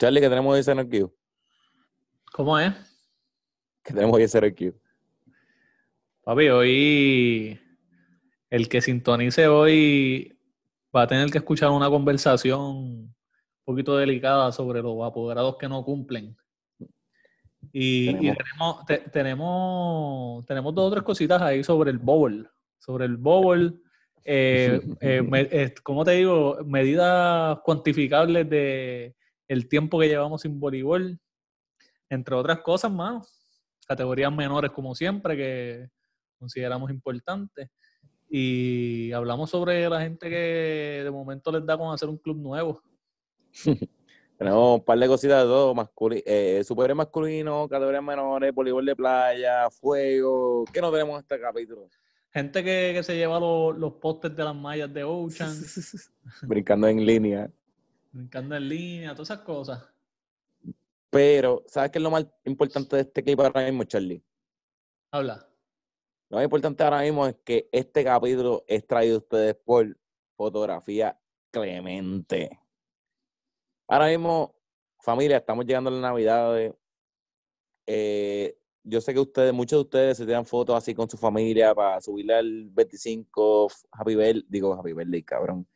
Charlie, ¿qué tenemos hoy en el ¿Cómo es? ¿Qué tenemos hoy en el Papi, hoy el que sintonice hoy va a tener que escuchar una conversación un poquito delicada sobre los apoderados que no cumplen. Y tenemos, tenemos, tenemos, dos o tres cositas ahí sobre el bowl. Sobre el bowl, eh, eh, eh, ¿cómo te digo? Medidas cuantificables de el tiempo que llevamos sin voleibol, entre otras cosas más. Categorías menores como siempre que consideramos importantes. Y hablamos sobre la gente que de momento les da con hacer un club nuevo. Tenemos un par de cositas de todo, masculino, eh, super masculino, categorías menores, voleibol de playa, fuego. ¿Qué no tenemos en este capítulo? Gente que, se lleva los, los postes de las mallas de Ocean. Brincando en línea. Brincando en línea, todas esas cosas. Pero, ¿sabes qué es lo más importante de este clip ahora mismo, Charlie? Habla. Lo más importante ahora mismo es que este capítulo es traído a ustedes por Fotografía Clemente. Ahora mismo, familia, estamos llegando a la Navidad. Eh, yo sé que ustedes, muchos de ustedes se tiran fotos así con su familia para subirle al 25 Happy Birthday, digo Happy Birthday, cabrón.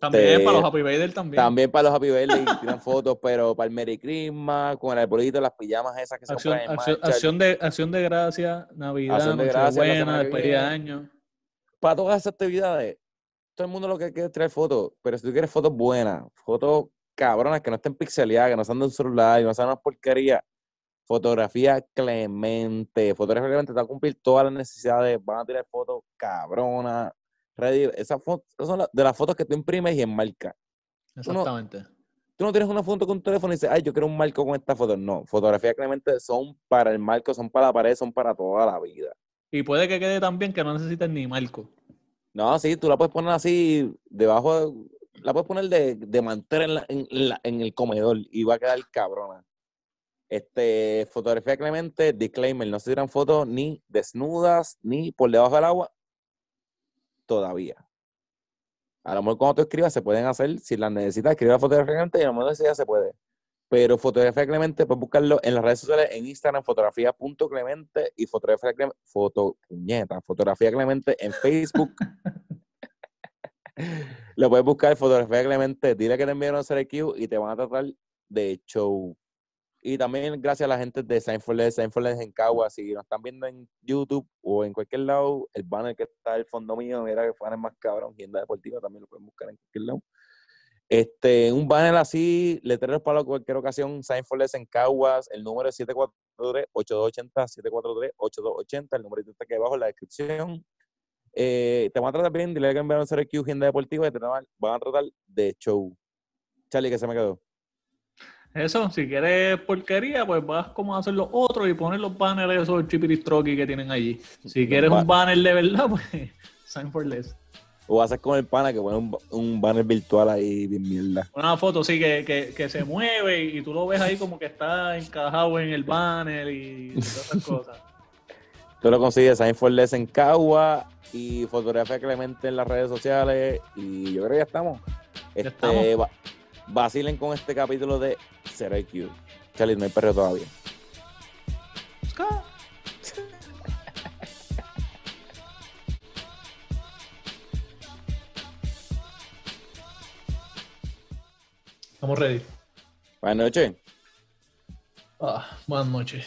También este, para los Happy Birthday también. También para los Happy Birthday tiran fotos, pero para el Merry Christmas, con el arbolito, las pijamas esas que se acción, acción, acción, de, acción de gracia, Navidad, acción de gracia, buena, de año. Para todas esas actividades, todo el mundo lo que quiere es traer fotos, pero si tú quieres fotos buenas, fotos cabronas que no estén pixeleadas, que no sean de un celular y no sean una porquería, Fotografía Clemente. Fotografía Clemente te va a cumplir todas las necesidades. Van a tirar fotos cabronas. Esas fotos son de las fotos que tú imprimes y enmarcas. Exactamente. Tú no, tienes una foto con un teléfono y dices, ay, yo quiero un marco con esta foto. No, fotografía Clemente son para el marco, son para la pared, son para toda la vida. Y puede que quede tan bien que no necesites ni marco. No, sí, tú la puedes poner así debajo, la puedes poner de, de mantel en, en el comedor y va a quedar cabrona. Este, fotografía Clemente, disclaimer, no se tiran fotos ni desnudas ni por debajo del agua todavía. A lo mejor cuando tú escribas se pueden hacer, si las necesitas, escribir la fotografía Clemente y a lo mejor ya se puede. Pero fotografía Clemente, puedes buscarlo en las redes sociales, en Instagram, fotografía.clemente y fotografía Clemente, foto, fotografía Clemente en Facebook. Lo puedes buscar, fotografía Clemente, dile que te enviaron a hacer Q y te van a tratar de show. Y también gracias a la gente de for Less, en Cagua, si nos están viendo en YouTube o en cualquier lado, el banner que está al fondo mío, mira que banner más cabrón, Agenda Deportiva, también lo pueden buscar en cualquier lado. Este, un banner así, letreros para cualquier ocasión, Less en Caguas, el número es 743-8280, 743-8280, el número está aquí abajo en la descripción. Eh, te van a tratar bien, dile que enviaron ser Q, Agenda Deportiva, y te van a tratar de show. Charlie, que se me quedó. Eso, si quieres porquería, pues vas como a hacer los otros y pones los banners esos chipiristroqui que tienen allí. Si quieres un banner de verdad, pues sign for less. O haces con el pana que pone un, banner virtual ahí bien mierda. Una foto, sí, que, que, se mueve y tú lo ves ahí como que está encajado en el banner y todas esas cosas. Tú lo consigues Sign for Less en Cagua y Fotografía Clemente en las redes sociales y yo creo que ya estamos. Ya este, estamos vacilen con este capítulo de IQ. Charlie, no hay perro todavía. Estamos ready. Buenas noches. Ah, buenas noches.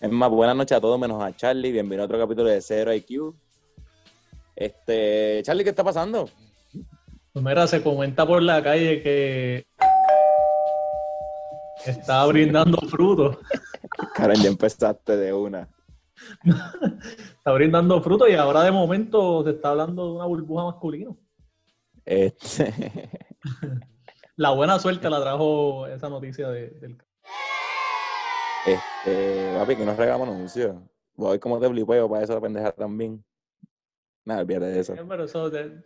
Es más, buenas noches a todos menos a Charlie. Bienvenido a otro capítulo de Zero IQ. Este, Charlie, ¿qué está pasando? Pues mira, se comenta por la calle que está brindando frutos. Karen, ya empezaste de una. está brindando frutos y ahora de momento se está hablando de una burbuja masculina. Este... la buena suerte la trajo esa noticia de, del... Este, papi, que nos regamos anuncios. Voy como te blipeo para eso la pendeja también. Nada, olvídate de eso. Pero eso, de,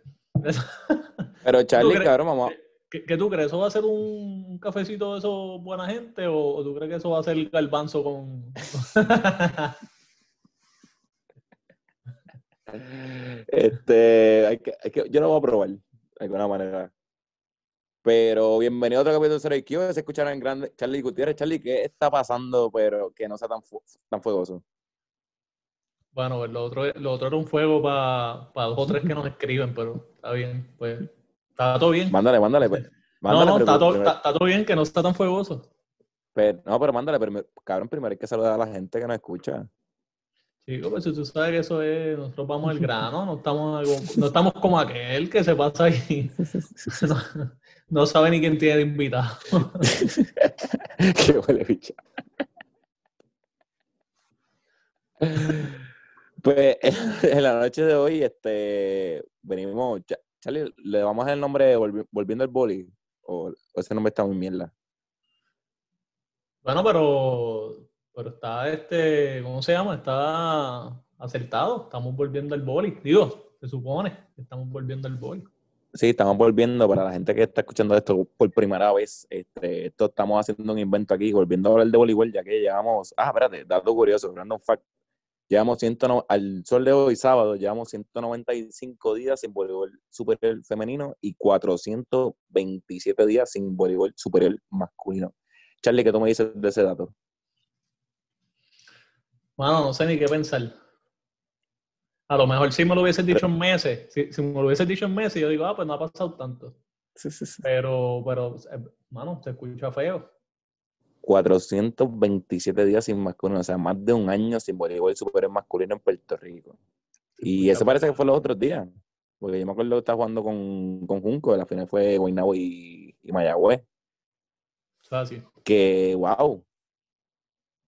pero Charlie, cabrón, mamá. ¿Qué, tú crees? ¿Eso va a ser un cafecito de esos buena gente o, tú crees que eso va a ser el garbanzo con... este, hay que, hay que, yo lo voy a probar de alguna manera. Pero bienvenido a otro capítulo de Zero IQ. Se escucharán en grande. Charlie Gutiérrez, Charlie, ¿qué está pasando? Pero que no sea tan, tan fuegoso. Bueno, pues lo otro, lo otro era un fuego para dos o tres que nos escriben, pero está bien. Pues está todo bien. Mándale, mándale, pues. no, no, está todo, está, todo, bien, que no está tan fuegoso. Pero, no, pero mándale, pero, cabrón, primero hay que saludar a la gente que nos escucha. Chico, pues si tú sabes que eso es, nosotros vamos al grano, no estamos, no estamos como aquel que se pasa ahí. No, no sabe ni quién tiene de invitado. Qué huele bicha. Pues en la noche de hoy, este, venimos, Charlie, le vamos a dar el nombre Volviendo al Boli, o, ese nombre está muy mierda. Bueno, pero, pero está este, ¿cómo se llama? Está acertado, estamos volviendo al boli, digo, se supone que estamos volviendo al boli. Sí, estamos volviendo, para la gente que está escuchando esto por primera vez, este, esto estamos haciendo un invento aquí, volviendo a hablar de voleibol, ya que llevamos, ah, espérate, dato curioso, random fact, Llevamos al sol de hoy, sábado, llevamos 195 días sin voleibol superior femenino y 427 días sin voleibol superior masculino. Charlie, ¿qué tú me dices de ese dato? Bueno, no sé ni qué pensar. A lo mejor si me lo hubiese dicho en meses, si, me lo hubiese dicho en meses, yo digo, ah, pues no ha pasado tanto. Sí, sí, sí. Pero, pero, eh, mano, se escucha feo. 427 días sin masculino, o sea, más de un año sin voleibol superior masculino en Puerto Rico. Y eso parece que fue los otros días, porque yo me acuerdo que estaba jugando con, con Junco, la final fue Guaynabo y, y Mayagüez. Fácil. Que, wow,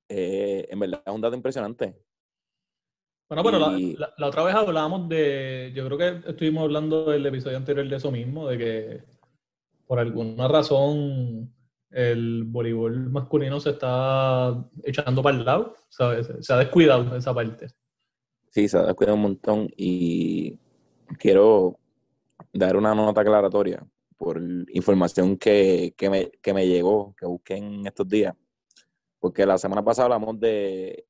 eh, en verdad es un dato impresionante. Bueno, pero la, la, otra vez hablábamos de, yo creo que estuvimos hablando del episodio anterior de eso mismo, de que por alguna razón el voleibol masculino se está echando para el lado, ¿sabes? Se ha descuidado esa parte. Sí, se ha descuidado un montón y quiero dar una nota aclaratoria por información que, me, que me llegó, que busqué en estos días. Porque la semana pasada hablamos de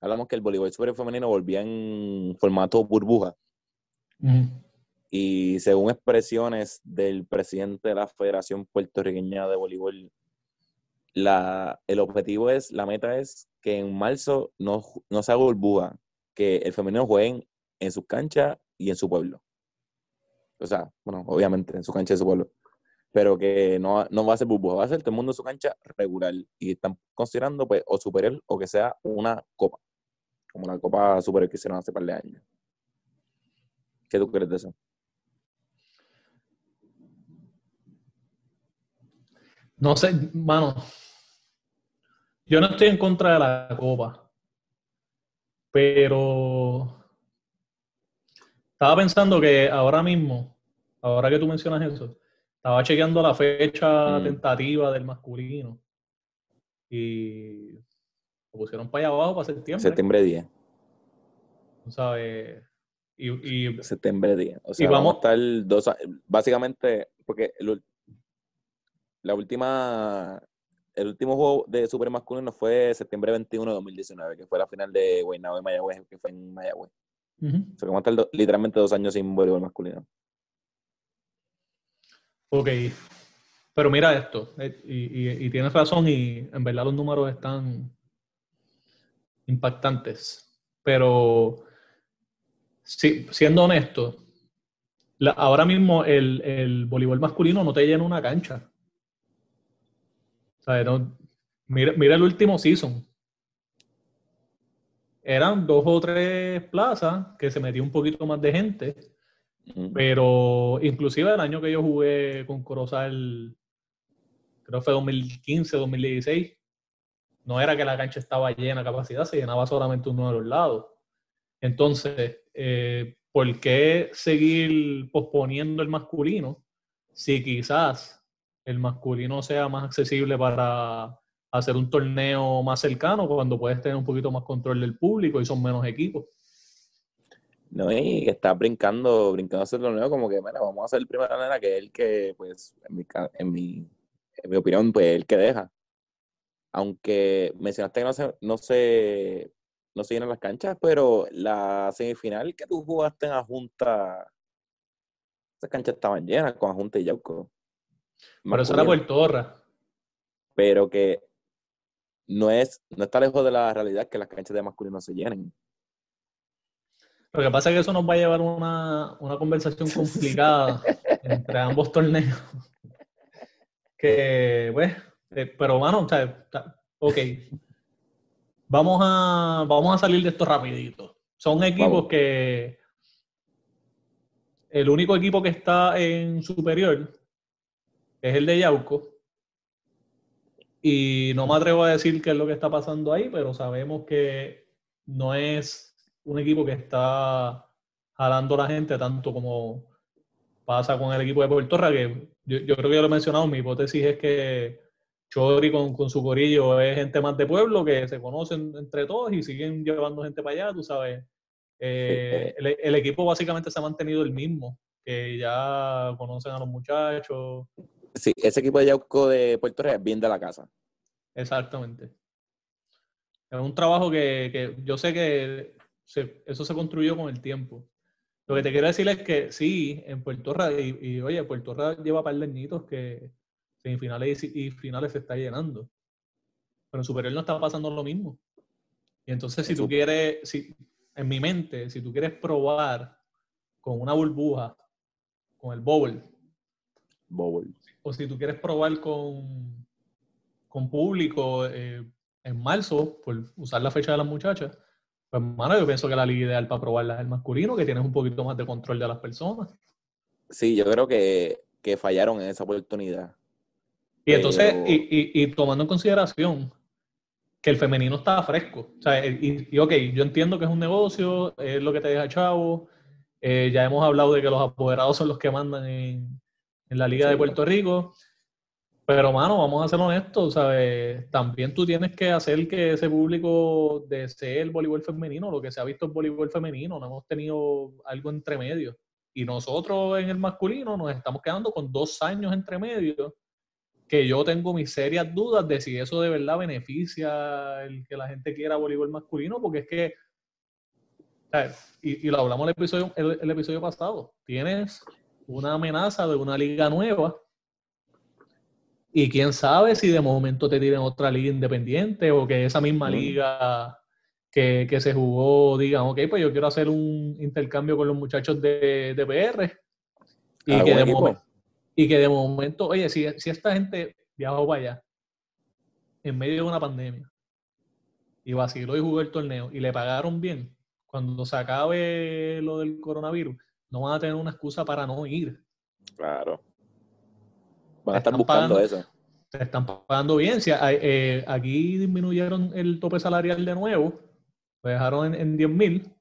hablamos que el voleibol super femenino volvía en formato burbuja. Y según expresiones del presidente de la Federación Puertorriqueña de Voleibol, la, el objetivo es, la meta es que en marzo no, no se haga burbuja, que el femenino juegue en, su cancha y en su pueblo. O sea, bueno, obviamente en su cancha y en su pueblo. Pero que no, no va a ser burbuja, va a ser todo el mundo en su cancha regular. Y están considerando, pues, o superior o que sea una copa. Como la copa superior que hicieron hace par de años. ¿Qué tú crees de eso? No sé, mano. Yo no estoy en contra de la copa. Pero estaba pensando que ahora mismo, ahora que tú mencionas eso, estaba chequeando la fecha mm. tentativa del masculino. Y lo pusieron para allá abajo para septiembre. Septiembre 10. ¿Sabes? Y, y, septiembre 10. O sea, vamos, a estar dos básicamente, porque el, la última, el último juego de super masculino fue septiembre 21 de 2019, que fue la final de Guaynabo de Mayagüez, que fue en Mayagüez. O sea, vamos a estar literalmente dos años sin voleibol masculino. Ok, pero mira esto, eh, y, tienes razón, y en verdad los números están impactantes, pero siendo honesto, ahora mismo el, el voleibol masculino no te llena una cancha mira, mira el último season. Eran dos o tres plazas que se metió un poquito más de gente. Pero inclusive el año que yo jugué con Corozal, creo que fue 2015, 2016, no era que la cancha estaba llena a capacidad, se llenaba solamente uno de los lados. Entonces, eh, ¿por qué seguir posponiendo el masculino si quizás el masculino sea más accesible para hacer un torneo más cercano cuando puedes tener un poquito más control del público y son menos equipos. No, y que está brincando, brincando ese torneo como que, bueno, vamos a hacer el primer manera que es el que, pues, en mi, en mi, en mi opinión, pues, el que deja. Aunque mencionaste que no se, no se, no se llenan las canchas, pero la semifinal que tú jugaste en Junta, esas canchas estaban llenas con Junta y Yauco. Pero eso era masculino, Puerto pero que no es, no está lejos de la realidad que las canchas de masculino se llenen. Lo que pasa es que eso nos va a llevar a una, una conversación complicada entre ambos torneos. Que, pues, eh, pero bueno, o sea, ok. Vamos a, vamos a salir de esto rapidito. Son equipos Vamos. que el único equipo que está en superior es el de Yauco. Y no me atrevo a decir qué es lo que está pasando ahí, pero sabemos que no es un equipo que está jalando a la gente tanto como pasa con el equipo de Puerto Rico. Que yo, yo creo que ya lo he mencionado, mi hipótesis es que Chori con, con su corillo es gente más de pueblo que se conocen entre todos y siguen llevando gente para allá, tú sabes. Eh, el, el equipo básicamente se ha mantenido el mismo, que ya conocen a los muchachos. Sí, ese equipo de Yauco de Puerto Rico es bien de la casa. Exactamente. Es un trabajo que, que yo sé que se- eso se construyó con el tiempo. Lo que te quiero decir es que sí, en Puerto Rico, y, y, oye, Puerto Rico lleva par de añitos que semifinales y, y finales se está llenando. Pero en Superior no está pasando lo mismo. Y entonces, si tú quieres, si, en mi mente, si tú quieres probar con una burbuja, con el bowl, Bowl. O si tú quieres probar con, con público eh, en marzo, por usar la fecha de las muchachas, pues, hermano, yo pienso que la liga ideal para probarla es el masculino, que tienes un poquito más de control de las personas. Sí, yo creo que, que fallaron en esa oportunidad. Y entonces, Pero- y, y- y tomando en consideración que el femenino está fresco. O sea, y, y ok, yo entiendo que es un negocio, es lo que te deja chavo. eh, ya hemos hablado de que los apoderados son los que mandan en, en la Liga de Sí. Puerto Rico. Pero, mano, vamos a ser honestos, ¿sabes? También tú tienes que hacer que ese público desee el voleibol femenino. Lo que se ha visto es voleibol femenino, no hemos tenido algo entre medio. Y nosotros en el masculino nos estamos quedando con dos años entre medio que yo tengo mis serias dudas de si eso de verdad beneficia el que la gente quiera voleibol masculino, porque es que, sea, y, y lo hablamos el episodio, el, el episodio pasado, tienes una amenaza de una liga nueva. Y quién sabe si de momento te tiren otra liga independiente o que esa misma liga que, que se jugó digan, ok, pues yo quiero hacer un intercambio con los muchachos de, de PR y ¿Algún que de momento y que de momento, oye, si, si esta gente viajó para allá en medio de una pandemia y vaciló y jugó el torneo y le pagaron bien, cuando se acabe lo del coronavirus, no van a tener una excusa para no ir. Claro. Van a estar buscando pagando. eso. Te están pagando bien. Si, eh, aquí disminuyeron el tope salarial de nuevo, lo dejaron en, en 10 mil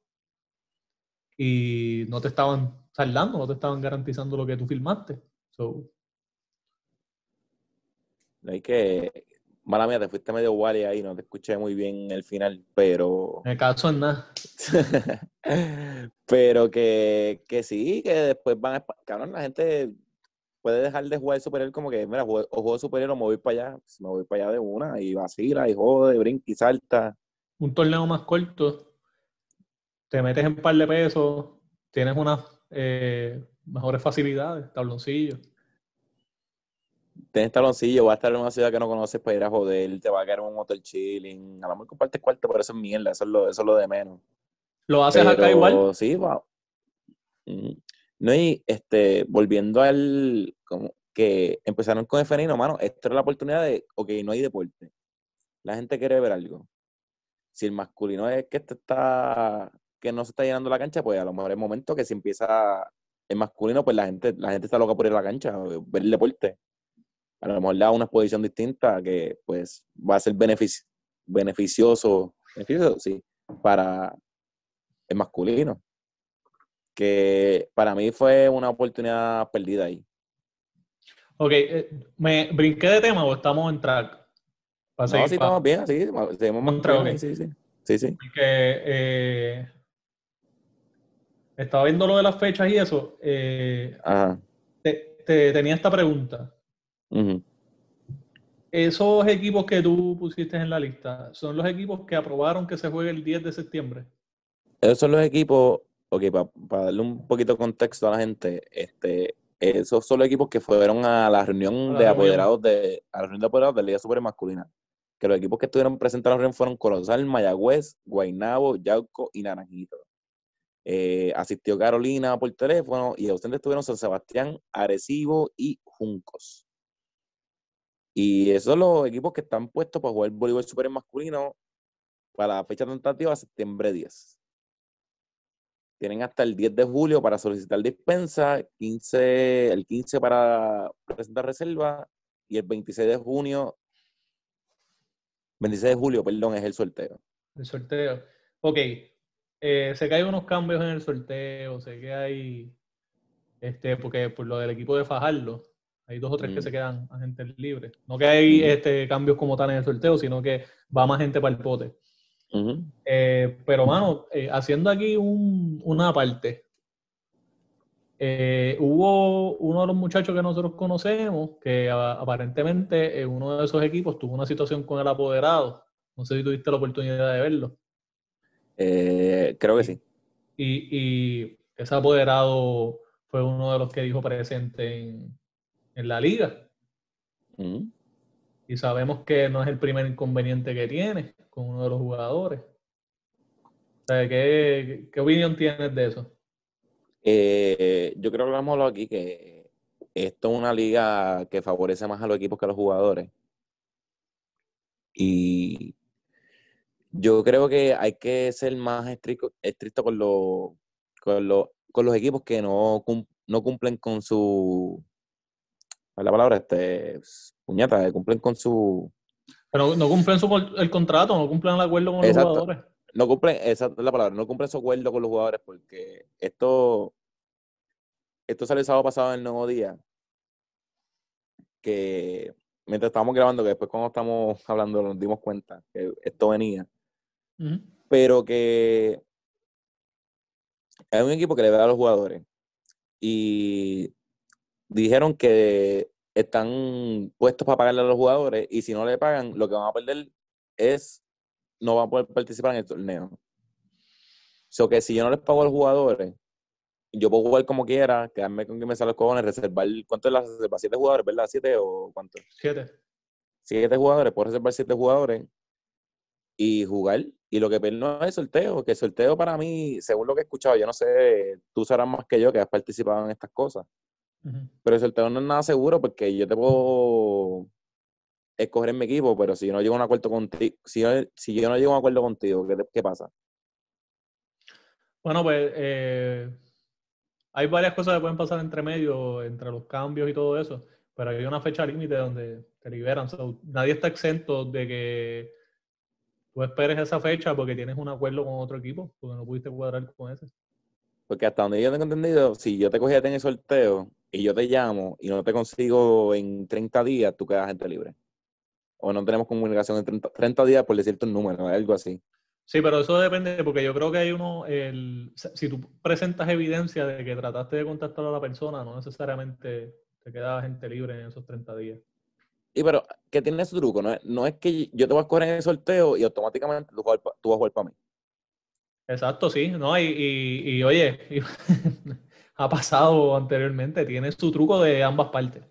y no te estaban saldando, no te estaban garantizando lo que tú firmaste. So, Hay que. Mala mía, te fuiste medio wally ahí, no te escuché muy bien el final, pero. en el caso es nada. pero que, que sí, que después van a. Cabrón, la gente puede dejar de jugar superior como que, mira, juego- o juego superior o me voy para allá. Me voy para allá de una y vacila y jode, brinca y salta. un torneo más corto, te metes en un par de pesos, tienes unas eh, mejores facilidades, tabloncillo. Tienes taloncillo, vas a estar en una ciudad que no conoces para ir a joder, te va a quedar en un hotel chilling. A lo mejor compartes cuarto, pero eso es mierda, eso es lo, eso es lo de menos. ¿Lo haces acá Pero igual? sí, wow. Mm. No, y este, volviendo al como que empezaron con el femenino, mano, esta era la oportunidad de, ok, no hay deporte. La gente quiere ver algo. Si el masculino es que este está, que no se está llenando la cancha, pues a lo mejor es momento que si empieza el masculino, pues la gente, la gente está loca por ir a la cancha, ver el deporte. A lo mejor le da una exposición distinta que pues va a ser benefici- beneficioso, beneficioso, sí, para el masculino. Que para mí fue una oportunidad perdida ahí. Ok, eh, ¿me brinqué de tema o estamos en track? No, sí, estamos bien, sí, seguimos masculino, ok. sí, sí, sí, sí. Porque eh, estaba viendo lo de las fechas y eso. eh, Ajá. te, te tenía esta pregunta. Esos equipos que tú pusiste en la lista, ¿son los equipos que aprobaron que se juegue el 10 de septiembre? Esos son los equipos, ok, para darle un poquito de contexto a la gente, este, esos son los equipos que fueron a la reunión A la de apoderados de, a la reunión de apoderados de Liga Super Masculina. Que los equipos que estuvieron presentes en la reunión fueron Corozal, Mayagüez, Guaynabo, Yauco y Naranjito. Eh, asistió Carolina por teléfono y ausentes estuvieron San Sebastián, Arecibo y Juncos. Y esos son los equipos que están puestos para jugar voleibol super masculino para la fecha tentativa septiembre 10. Tienen hasta el 10 de julio para solicitar dispensa, 15, el 15 para presentar reserva y el 26 de junio, 26 de julio, perdón, es el sorteo. El sorteo. Ok. eh, sé que hay unos cambios en el sorteo, sé que hay, este, porque por lo del equipo de Fajardo, hay dos o tres que Mm. se quedan agentes libres. No que hay Mm. este, cambios como tal en el sorteo, sino que va más gente para el pote. Eh, pero, mano, eh, haciendo aquí un- una parte, eh, hubo uno de los muchachos que nosotros conocemos que a- aparentemente en uno de esos equipos tuvo una situación con el apoderado. No sé si tuviste la oportunidad de verlo. Creo que sí. Y, y ese apoderado fue uno de los que dijo presente en, en la liga. Ujú. Y sabemos que no es el primer inconveniente que tiene con uno de los jugadores. O sea, ¿qué, qué opinión tienes de eso? Eh, yo creo que hablado aquí que esto es una liga que favorece más a los equipos que a los jugadores. Y yo creo que hay que ser más estricto, estricto con, los, con, los, con los equipos que no, cum- no cumplen con su. ¿Cuál es la palabra? Este, puñeta, cumplen con su. Pero no cumplen su, el contrato, no cumplen el acuerdo con los jugadores. No cumplen, esa es la palabra, no cumplen su acuerdo con los jugadores porque esto, esto salió el sábado pasado en el nuevo día. Que mientras estábamos grabando, que después cuando estamos hablando nos dimos cuenta que esto venía. Pero que hay un equipo que le da a los jugadores. Y dijeron que están puestos para pagarle a los jugadores. Y si no le pagan, lo que van a perder es no van a poder participar en el torneo. So que si yo no les pago a los jugadores, yo puedo jugar como quiera, quedarme con que me salen los cojones, reservar, ¿cuánto es la reserva? ¿Siete jugadores, verdad? ¿Siete o cuánto? Siete. Siete jugadores, puedo reservar siete jugadores y jugar. Y lo que pierdo es el sorteo, que el sorteo para mí, según lo que he escuchado, yo no sé, tú sabrás más que yo que has participado en estas cosas, Pero el sorteo no es nada seguro porque yo te puedo escoger en mi equipo, pero si yo no llego a un acuerdo contigo, si yo, si yo no llego a un acuerdo contigo, ¿qué, te- qué pasa? Bueno, pues eh, hay varias cosas que pueden pasar entre medio, entre los cambios y todo eso, pero hay una fecha límite donde te liberan. So, nadie está exento de que tú esperes esa fecha porque tienes un acuerdo con otro equipo, porque no pudiste cuadrar con ese. Porque hasta donde yo tengo entendido, si yo te cogí en el sorteo y yo te llamo y no te consigo en 30 días, tú quedas gente libre. O no tenemos comunicación en 30, 30 días por decirte un número, algo así. Sí, pero eso depende, porque yo creo que hay uno, el, si tú presentas evidencia de que trataste de contactar a la persona, no necesariamente te queda gente libre en esos 30 días. Y pero, ¿qué tiene su truco? No es, no es que yo te voy a escoger en el sorteo y automáticamente tú, vas a jugar para mí. Exacto, sí, ¿no? Y, y, y, oye, y- ha pasado anteriormente, tiene su truco de ambas partes.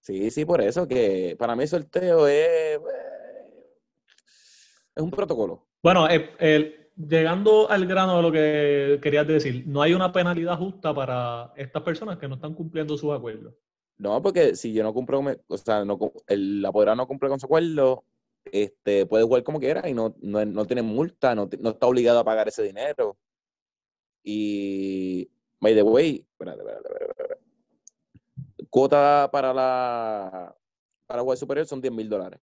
Sí, sí, por eso que para mí el sorteo es, eh, es un protocolo. Bueno, eh, el- llegando al grano de lo que querías decir, no hay una penalidad justa para estas personas que no están cumpliendo sus acuerdos. No, porque si yo no cumplo, o sea, no, el apoderado no cumple con su acuerdo, este, puede jugar como quiera y no, no, no tiene multa, no, no está obligado a pagar ese dinero. Y, by the way, espérate, espérate, espérate. Cuota para la para jugar superior son 10 mil dólares.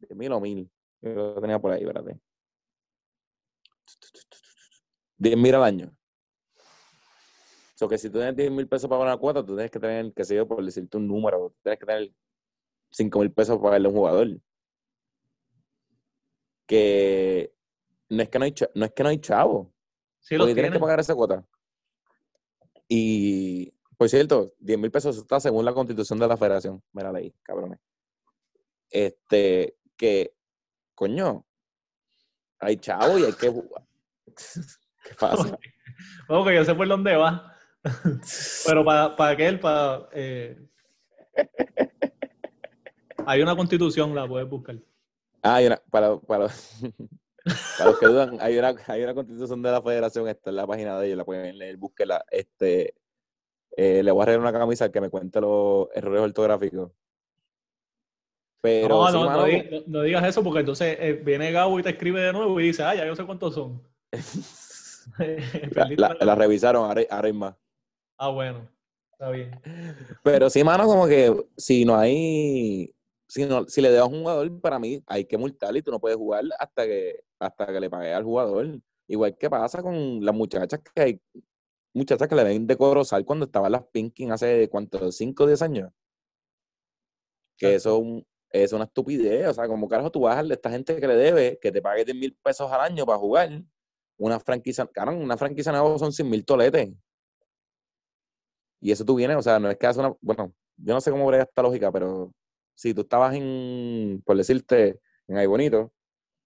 10 mil o mil. Yo lo tenía por ahí, espérate. 10 mil al año. O sea, que si tú tienes 10 mil pesos para pagar una cuota, tú tienes que tener, qué sé yo, por decirte un número, tú tienes que tener 5 mil pesos para pagarle a un jugador. Que no es que no hay, no es que no hay chavo, Sí, porque tienes que pagar esa cuota. Y, por cierto, 10 mil pesos está según la constitución de la federación. Mira ahí, cabrones. Este, que, coño, hay chavo y hay que. ¿Qué pasa? Que yo sé por dónde va. Pero para, para aquel, para... eh, Hay una constitución, la puedes buscar. Ah, hay una, para, para, para los que dudan, hay una, hay una constitución de la federación, esta en la página de ellos, la pueden leer, búsquela. Este, eh, le voy a regalar una camisa al que me cuente los errores ortográficos. Pero no, sí, no, mano, no, digas, no- no digas eso porque entonces eh, viene Gabo y te escribe de nuevo y dice, ah, ya yo sé cuántos son. la, la- revisaron, ahora, ahora hay más. Ah, bueno, está bien. Pero sí, mano, como que si no hay, si no, si le das a un jugador, para mí hay que multarle y tú no puedes jugar hasta que, hasta que le pagues al jugador. Igual que pasa con las muchachas que hay, muchachas que le ven de Corozal cuando estaban las Pinkin hace cuánto, 5 o 10 años. Que eso es un- es una estupidez. O sea, como carajo tú vas a esta gente que le debe, que te pague 10 mil pesos al año para jugar. Una franquicia, claro, una franquicia nueva son 100 mil toletes. Y eso tú vienes, o sea, no es que hace una, bueno, yo no sé cómo brega esta lógica, pero si tú estabas en, por decirte, en Ay Bonito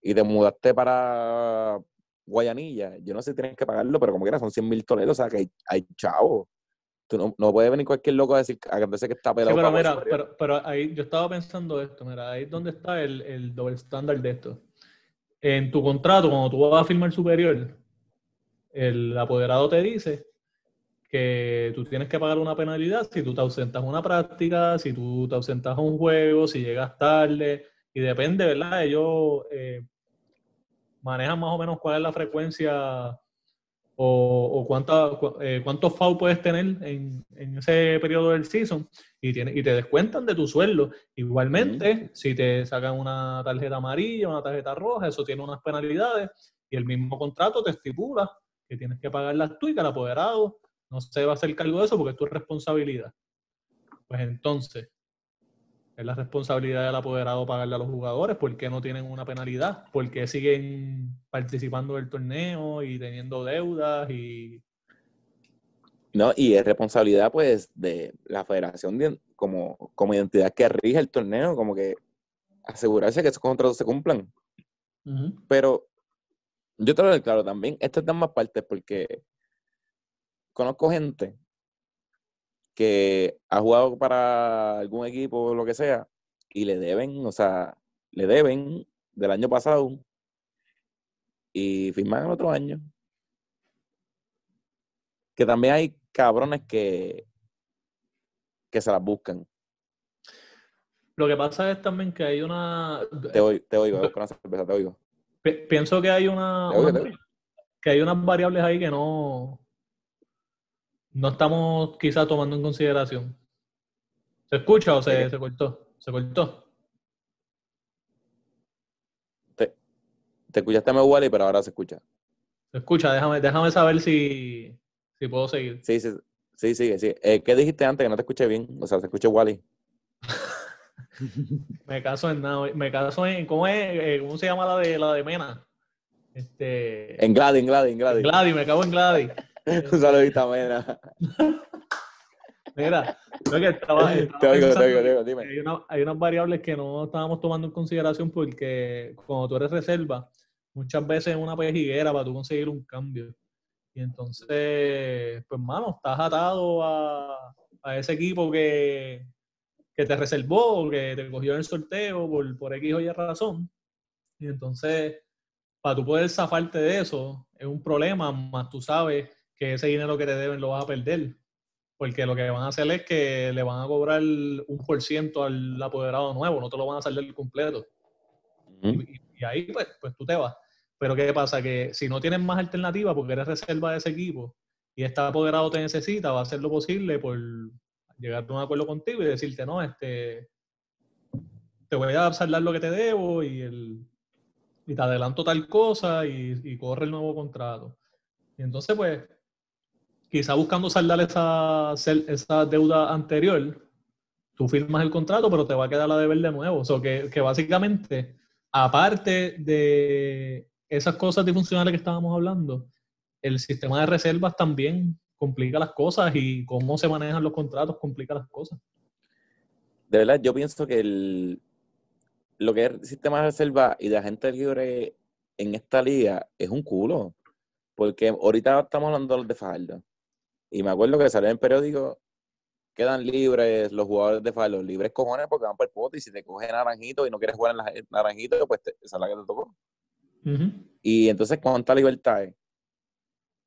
y te mudaste para Guayanilla, yo no sé si tienes que pagarlo, pero como quiera son 100 mil toletes, o sea, que hay, hay chavo. Tú no, no puede venir cualquier loco a decir, a decir que está Sí, pelado. pero mira, pero, pero ahí yo estaba pensando esto, mira, ahí es donde está el, el doble estándar de esto. En tu contrato, cuando tú vas a firmar superior, el apoderado te dice que tú tienes que pagar una penalidad si tú te ausentas a una práctica, si tú te ausentas a un juego, si llegas tarde, y depende, ¿verdad? Ellos eh, manejan más o menos cuál es la frecuencia o, o cuánta, cu- eh, cuántos FAU puedes tener en, en ese periodo del season y, tiene, y te descuentan de tu sueldo. Igualmente, si te sacan una tarjeta amarilla, una tarjeta roja, eso tiene unas penalidades y el mismo contrato te estipula que tienes que pagarlas tú y que el apoderado no se va a hacer cargo de eso porque es tu responsabilidad. Pues entonces, es la responsabilidad del apoderado pagarle a los jugadores porque no tienen una penalidad, porque siguen participando del torneo y teniendo deudas y No, y es responsabilidad, pues, de la federación de- como, como identidad que rige el torneo, como que asegurarse que esos contratos se cumplan. Pero yo te lo doy claro también, esto es de ambas partes porque conozco gente que ha jugado para algún equipo o lo que sea y le deben, o sea, le deben del año pasado y firman el otro año. Que también hay cabrones que, que se las buscan. Lo que pasa es también que hay una... Te oigo, te oigo, con una cerveza, te oigo. Pi- Pienso que hay una, oigo, que hay unas variables ahí que no, no estamos quizá tomando en consideración. ¿Se escucha o se, se cortó? Se cortó. Te, te escuchaste me Wally, pero ahora se escucha. Se escucha, déjame, déjame saber si, si puedo seguir. Sí, sí, sí, sigue, sí. Eh, ¿Qué dijiste antes que no te escuché bien? O sea, se escucha Wally. Me caso en nada, me caso en, ¿cómo es? Eh, ¿Cómo se llama la de la de Mena? Este, En Gladys, en Gladys, en Gladys. Gladys, me cago en Gladys. Un saludito a Mena. Mira, creo que estaba, estaba Te oigo, te oigo, dime. Hay, una- hay unas variables que no estábamos tomando en consideración porque cuando tú eres reserva, muchas veces es una pejiguera para tú conseguir un cambio. Y entonces, pues, mano, estás atado a, a ese equipo que, que te reservó, que te cogió en el sorteo por, por X o Y razón. Y entonces, para tú poder zafarte de eso, es un problema, más tú sabes que ese dinero que te deben lo vas a perder. Porque lo que van a hacer es que le van a cobrar un por ciento al apoderado nuevo, no te lo van a salir completo. Y ahí pues, pues tú te vas. Pero ¿qué pasa? Que si no tienes más alternativa porque eres reserva de ese equipo y este apoderado te necesita, va a hacer lo posible por llegar a un acuerdo contigo y decirte, no, este, te voy a saldar lo que te debo y, el, y te adelanto tal cosa y, y corre el nuevo contrato. Y entonces, pues, quizá buscando saldar esa, esa deuda anterior, tú firmas el contrato, pero te va a quedar la deber de nuevo. O sea, que, que básicamente, aparte de esas cosas disfuncionales que estábamos hablando, el sistema de reservas también complica las cosas y cómo se manejan los contratos complica las cosas. De verdad, yo pienso que el, lo que es el sistema de reserva y de agente libre en esta liga es un culo. Porque ahorita estamos hablando de Fajardo. Y me acuerdo que salió en el periódico, quedan libres los jugadores de FA, los libres cojones porque van por el pote y si te coge naranjito y no quieres jugar en la, naranjito, pues esa es la que te tocó. Y entonces, ¿cuánta libertad es?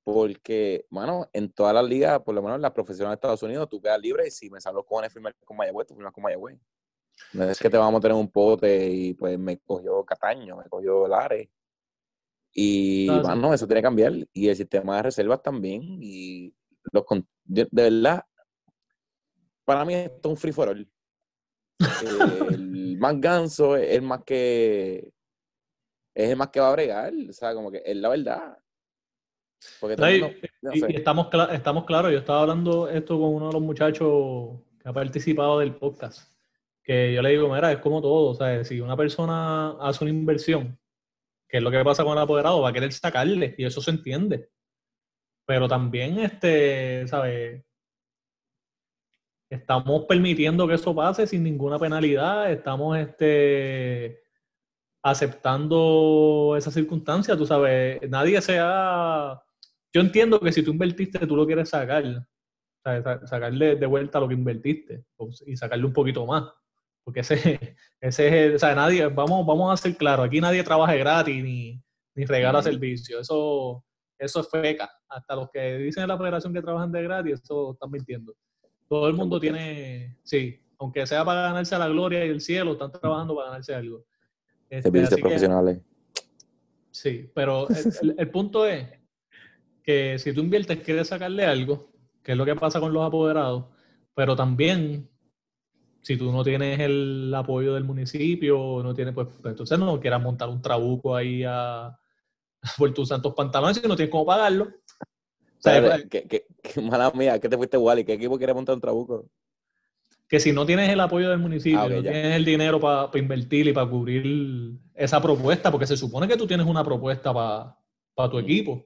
Porque, mano, en todas las ligas, por lo menos en las profesionales de Estados Unidos, tú quedas libre y si me salen los cojones firmar con Mayagüez, tú firmas con Mayagüez. No es que te vamos a tener un pote y pues me cogió Cataño, me cogió Lares. Y, bueno, eso tiene que cambiar. Y el sistema de reservas también. Y los, de, verdad, para mí esto es un free for all. el más ganso es el más que es el más que va a bregar, o sea, como que es la verdad. Porque y, estamos, estamos claros, yo estaba hablando esto con uno de los muchachos que ha participado del podcast, que yo le digo, mira, es como todo, o sea, si una persona hace una inversión, que es lo que pasa con el apoderado, va a querer sacarle, y eso se entiende. Pero también, este, ¿sabes? Estamos permitiendo que eso pase sin ninguna penalidad, estamos, este, aceptando esa circunstancia, tú sabes, nadie se ha... Yo entiendo que si tú invertiste, tú lo quieres sacar, sacarle de vuelta lo que invertiste y sacarle un poquito más. Porque ese, ese es, el, o sea, nadie, vamos, vamos a ser claros, aquí nadie trabaja gratis ni, ni regala servicio. Eso, eso es feca. Hasta los que dicen en la federación que trabajan de gratis, eso están mintiendo. Todo el mundo tiene, sí, aunque sea para ganarse la gloria y el cielo, están trabajando para ganarse algo. Este, profesionales. sí, pero el, punto es que si tú inviertes, quieres sacarle algo, que es lo que pasa con los apoderados, pero también si tú no tienes el apoyo del municipio, no tienes, pues, pues entonces no quieras montar un trabuco ahí a, por tus santos pantalones y no tienes cómo pagarlo. O sea, pues, ¿Qué, mala mía, ¿qué te fuiste, Wally? ¿Qué equipo quiere montar un trabuco? que si no tienes el apoyo del municipio, ah, no tienes el dinero para invertir y para cubrir esa propuesta, porque se supone que tú tienes una propuesta para tu equipo.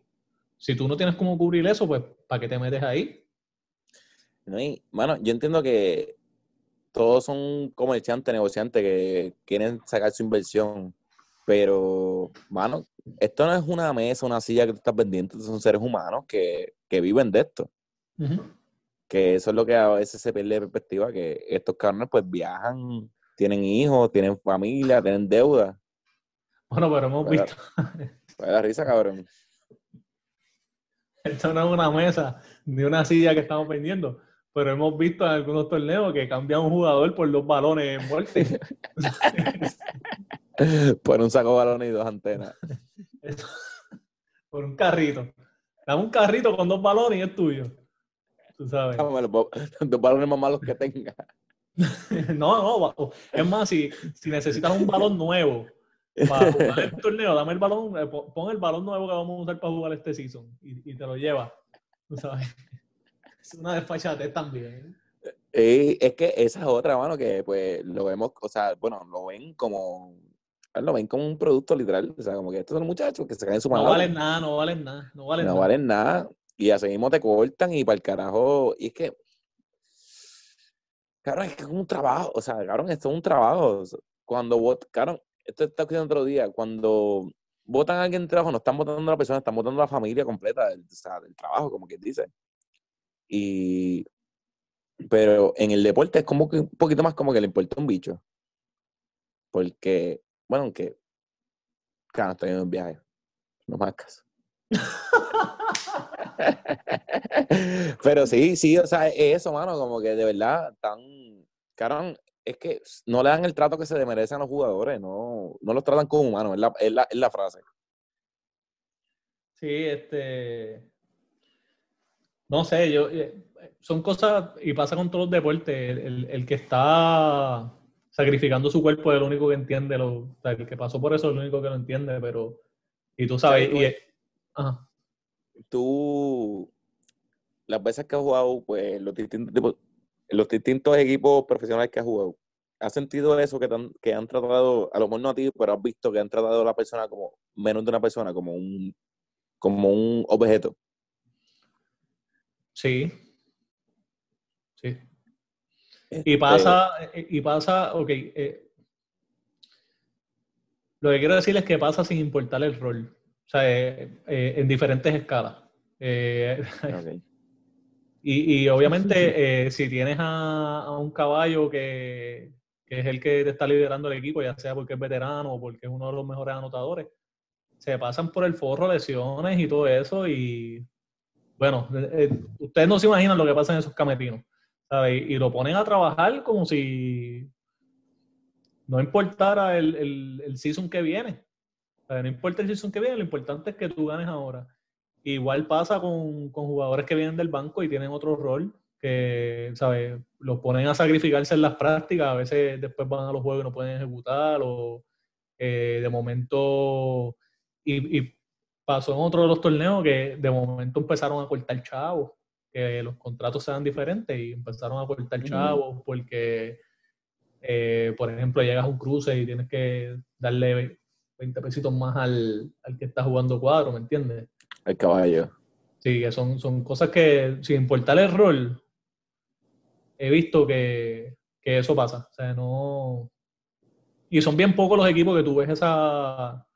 Si tú no tienes cómo cubrir eso, pues ¿para qué te metes ahí? No, bueno, yo entiendo que todos son comerciantes, negociantes que quieren sacar su inversión, pero, mano, esto no es una mesa, una silla que tú estás vendiendo, son seres humanos que, viven de esto que eso es lo que a veces se pierde de perspectiva, que estos cabrones pues viajan, tienen hijos, tienen familia, tienen deuda. Bueno, pero hemos visto... Puede dar risa, cabrón. Esto no es una mesa ni una silla que estamos vendiendo, pero hemos visto en algunos torneos que cambian un jugador por dos balones en muerte. por un saco de balones y dos antenas. por un carrito. Dame un carrito con dos balones y es tuyo. Tú sabes. Los balones más malos que tenga. no, no, es más, si, si necesitas un balón nuevo para jugar el torneo, dame el balón, eh, pon el balón nuevo que vamos a usar para jugar este season y, te lo lleva. Tú sabes. Es una desfachatez también. Y es que esa es otra, mano, que pues lo vemos, o sea, bueno, lo ven como lo ven como un producto literal. O sea, como que estos son muchachos que se caen en su mano. No valen nada, no valen nada. No valen, no valen nada. Y así mismo te cortan y para el carajo. Y es que, cabrón, es que es un trabajo. O sea, cabrón, esto es un trabajo. Cuando votan, cabrón, esto está escuchando otro día. Cuando votan a alguien en trabajo, no están votando a la persona, están votando a la familia completa del, o sea, del trabajo, como quien dice. Y. Pero en el deporte es como que un poquito más como que le importa un bicho. Porque, bueno, aunque. Claro, estoy en un viaje. No más caso. Pero sí, sí, o sea, es eso, mano, como que de verdad, tan, carón, es que no le dan el trato que se merecen a los jugadores, no, no los tratan como humanos, es la, es la, es la frase. Sí, este, no sé, yo, eh, son cosas, y pasa con todos los deportes, el, el, que está sacrificando su cuerpo es el único que entiende, lo, o sea, el que pasó por eso es el único que lo entiende, pero, y tú sabes, y, ajá tú, las veces que has jugado, pues los distintos, los distintos equipos profesionales que has jugado, ¿has sentido eso que, que han tratado, a lo mejor no a ti, pero has visto que han tratado a la persona como menos de una persona, como un, como un objeto? Sí. Sí. Y este pasa, y pasa, ok. Eh, lo que quiero decir es que pasa sin importar el rol. O sea, eh, eh, en diferentes escalas. Eh, Y, y obviamente, eh, si tienes a, a un caballo que, que, es el que te está liderando el equipo, ya sea porque es veterano o porque es uno de los mejores anotadores, se pasan por el forro lesiones y todo eso. Y bueno, eh, eh, ustedes no se imaginan lo que pasa en esos cametinos. Y, lo ponen a trabajar como si no importara el, el, el season que viene. No importa el season que viene, lo importante es que tú ganes ahora. Igual pasa con, con, jugadores que vienen del banco y tienen otro rol, que, ¿sabes? Los ponen a sacrificarse en las prácticas, a veces después van a los juegos y no pueden ejecutar, o eh, de momento, y, pasó en otro de los torneos que de momento empezaron a cortar chavos, que los contratos sean diferentes y empezaron a cortar chavos porque, eh, por ejemplo, llegas a un cruce y tienes que darle 20 pesitos más al, al que está jugando cuadro, ¿me entiendes? El caballo. Sí, que son, son cosas que, sin importar el rol, he visto que, que eso pasa. O sea, no. Y son bien pocos los equipos que tú ves esa,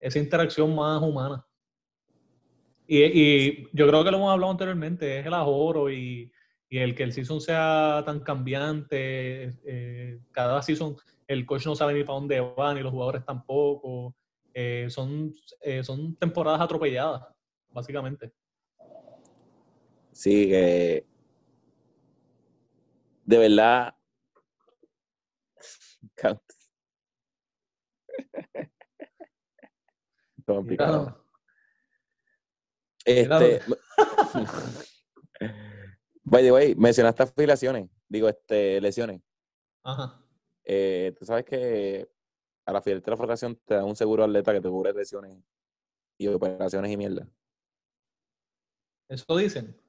esa interacción más humana. Y, y, yo creo que lo hemos hablado anteriormente, es el ahorro y, y el que el season sea tan cambiante. Eh, cada season el coach no sabe ni para dónde va, ni los jugadores tampoco. Eh, son, eh, son temporadas atropelladas básicamente. Sí, de verdad. complicado. Este, by the way, mencionaste afiliaciones, digo, este, lesiones. Ajá. Eh, tú sabes que a la fidelidad de la federación te da un seguro atleta que te cubre lesiones y operaciones y mierda. ¿Eso dicen?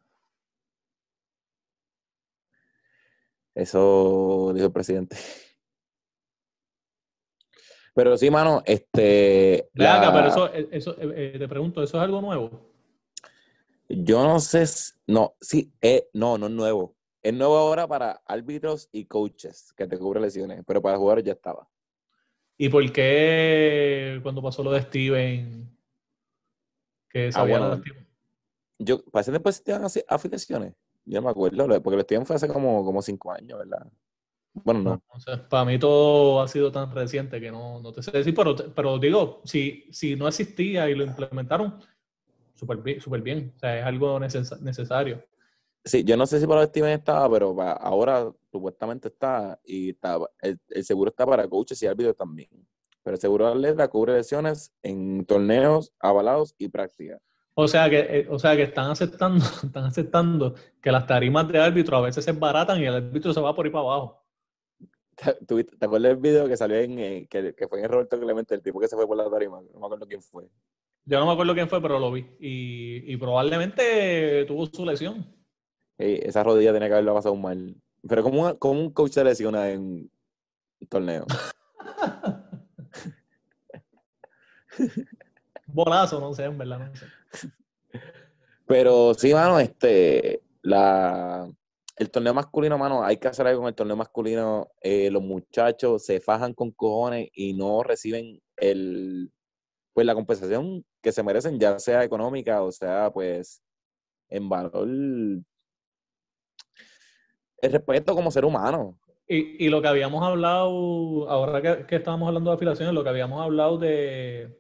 Eso dijo el presidente. Pero sí, mano, este. La... pero eso, eso eh, eh, te pregunto, ¿eso es algo nuevo? Yo no sé, no, sí, eh, no, no es nuevo. Es nuevo ahora para árbitros y coaches que te cubre lesiones, pero para jugadores ya estaba. ¿Y por qué cuando pasó lo de Steven? Que ah, bueno, yo, parece después te así afiliaciones. Yo no me acuerdo, porque el Steven fue hace como, como cinco años, ¿verdad? Bueno, no. para mí todo ha sido tan reciente que no, no te sé decir, pero, pero digo, si, si no existía y lo implementaron, súper bien, super bien. O sea, es algo neces necesario. Sí, yo no sé si para Steven estaba, pero ahora supuestamente está y está, el, el, seguro está para coaches y árbitros también. Pero el seguro de atleta cubre lesiones en torneos avalados y prácticas. O sea que, eh, o sea que están aceptando, están aceptando que las tarimas de árbitro a veces se baratan y el árbitro se va por ahí para abajo. ¿Te, te acuerdas del video que salió en eh, que, que, fue en Roberto Clemente, el tipo que se fue por la tarima? No me acuerdo quién fue. Yo no me acuerdo quién fue, pero lo vi. Y, y probablemente tuvo su lesión. esa rodilla tenía que haberlo pasado mal. Pero como, como un coach se lesiona en un torneo. Bolazo, no sé, en verdad, no sé. Pero sí, mano, este, la, el torneo masculino, mano, hay que hacer algo con el torneo masculino. Eh, los muchachos se fajan con cojones y no reciben el, pues la compensación que se merecen, ya sea económica o sea, pues, en valor, el respeto como ser humano. Y, y lo que habíamos hablado, ahora que, que estábamos hablando de afiliaciones, lo que habíamos hablado de,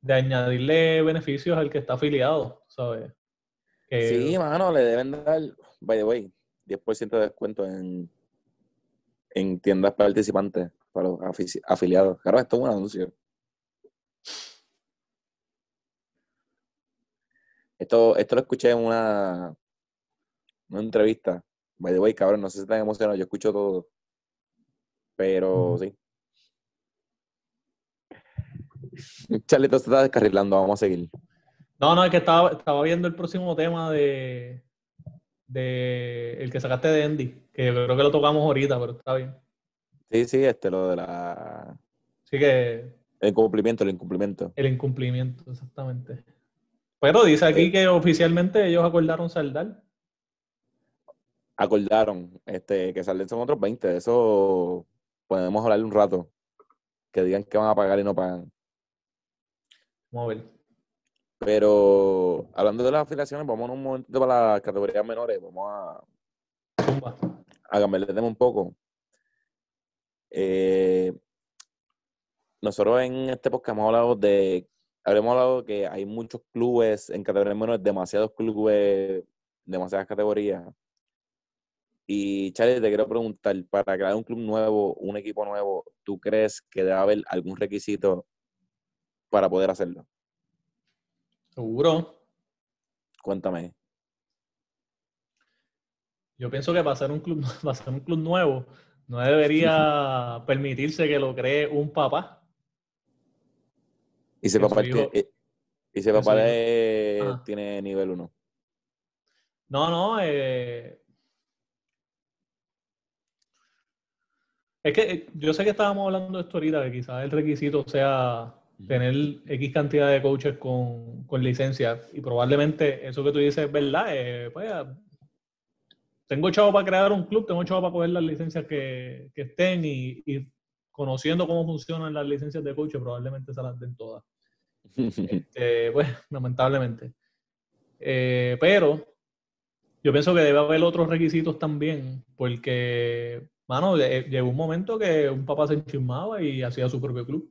de añadirle beneficios al que está afiliado, ¿sabes? sí, mano, le deben dar, by the way, 10% de descuento en, en tiendas participantes para los afiliados. Claro, esto es un anuncio. Esto, esto lo escuché en una, una entrevista. By the way, cabrón, no sé si están emocionados, yo escucho todo. Pero sí. Charlito se está descarrilando, vamos a seguir. No, no, es que estaba, estaba viendo el próximo tema de, de el que sacaste de Andy, que yo creo que lo tocamos ahorita, pero está bien. Sí, sí, este, lo de la... Sí que... El incumplimiento, el incumplimiento. El incumplimiento, exactamente. Pero dice aquí eh. que oficialmente ellos acordaron saldar. Acordaron, este, que salen son otros 20, eso podemos hablar un rato. Que digan que van a pagar y no pagan. Vamos a ver. Pero hablando de las afiliaciones, vamos un momento para las categorías menores. Vamos a, a cambiar de tema un poco. Eh, nosotros en este podcast hemos hablado de, habremos hablado que hay muchos clubes en categorías menores, demasiados clubes, demasiadas categorías. Y Charlie, te quiero preguntar, para crear un club nuevo, un equipo nuevo, ¿tú crees que debe haber algún requisito para poder hacerlo? Seguro. Cuéntame. Yo pienso que para ser un club, para ser un club nuevo, no debería permitirse que lo cree un papá. ¿Y ese papá, ese papá tiene nivel 1? No, no. Eh, es que eh, yo sé que estábamos hablando de esto ahorita, que quizás el requisito sea tener X cantidad de coaches con, licencia. Y probablemente eso que tú dices es verdad. Eh, pues, tengo chavo para crear un club, tengo chavo para coger las licencias que, estén y, conociendo cómo funcionan las licencias de coaches, probablemente se las den todas. Este, pues, lamentablemente. Eh, pero yo pienso que debe haber otros requisitos también, porque, mano, llegó un momento que un papá se enchismaba y hacía su propio club.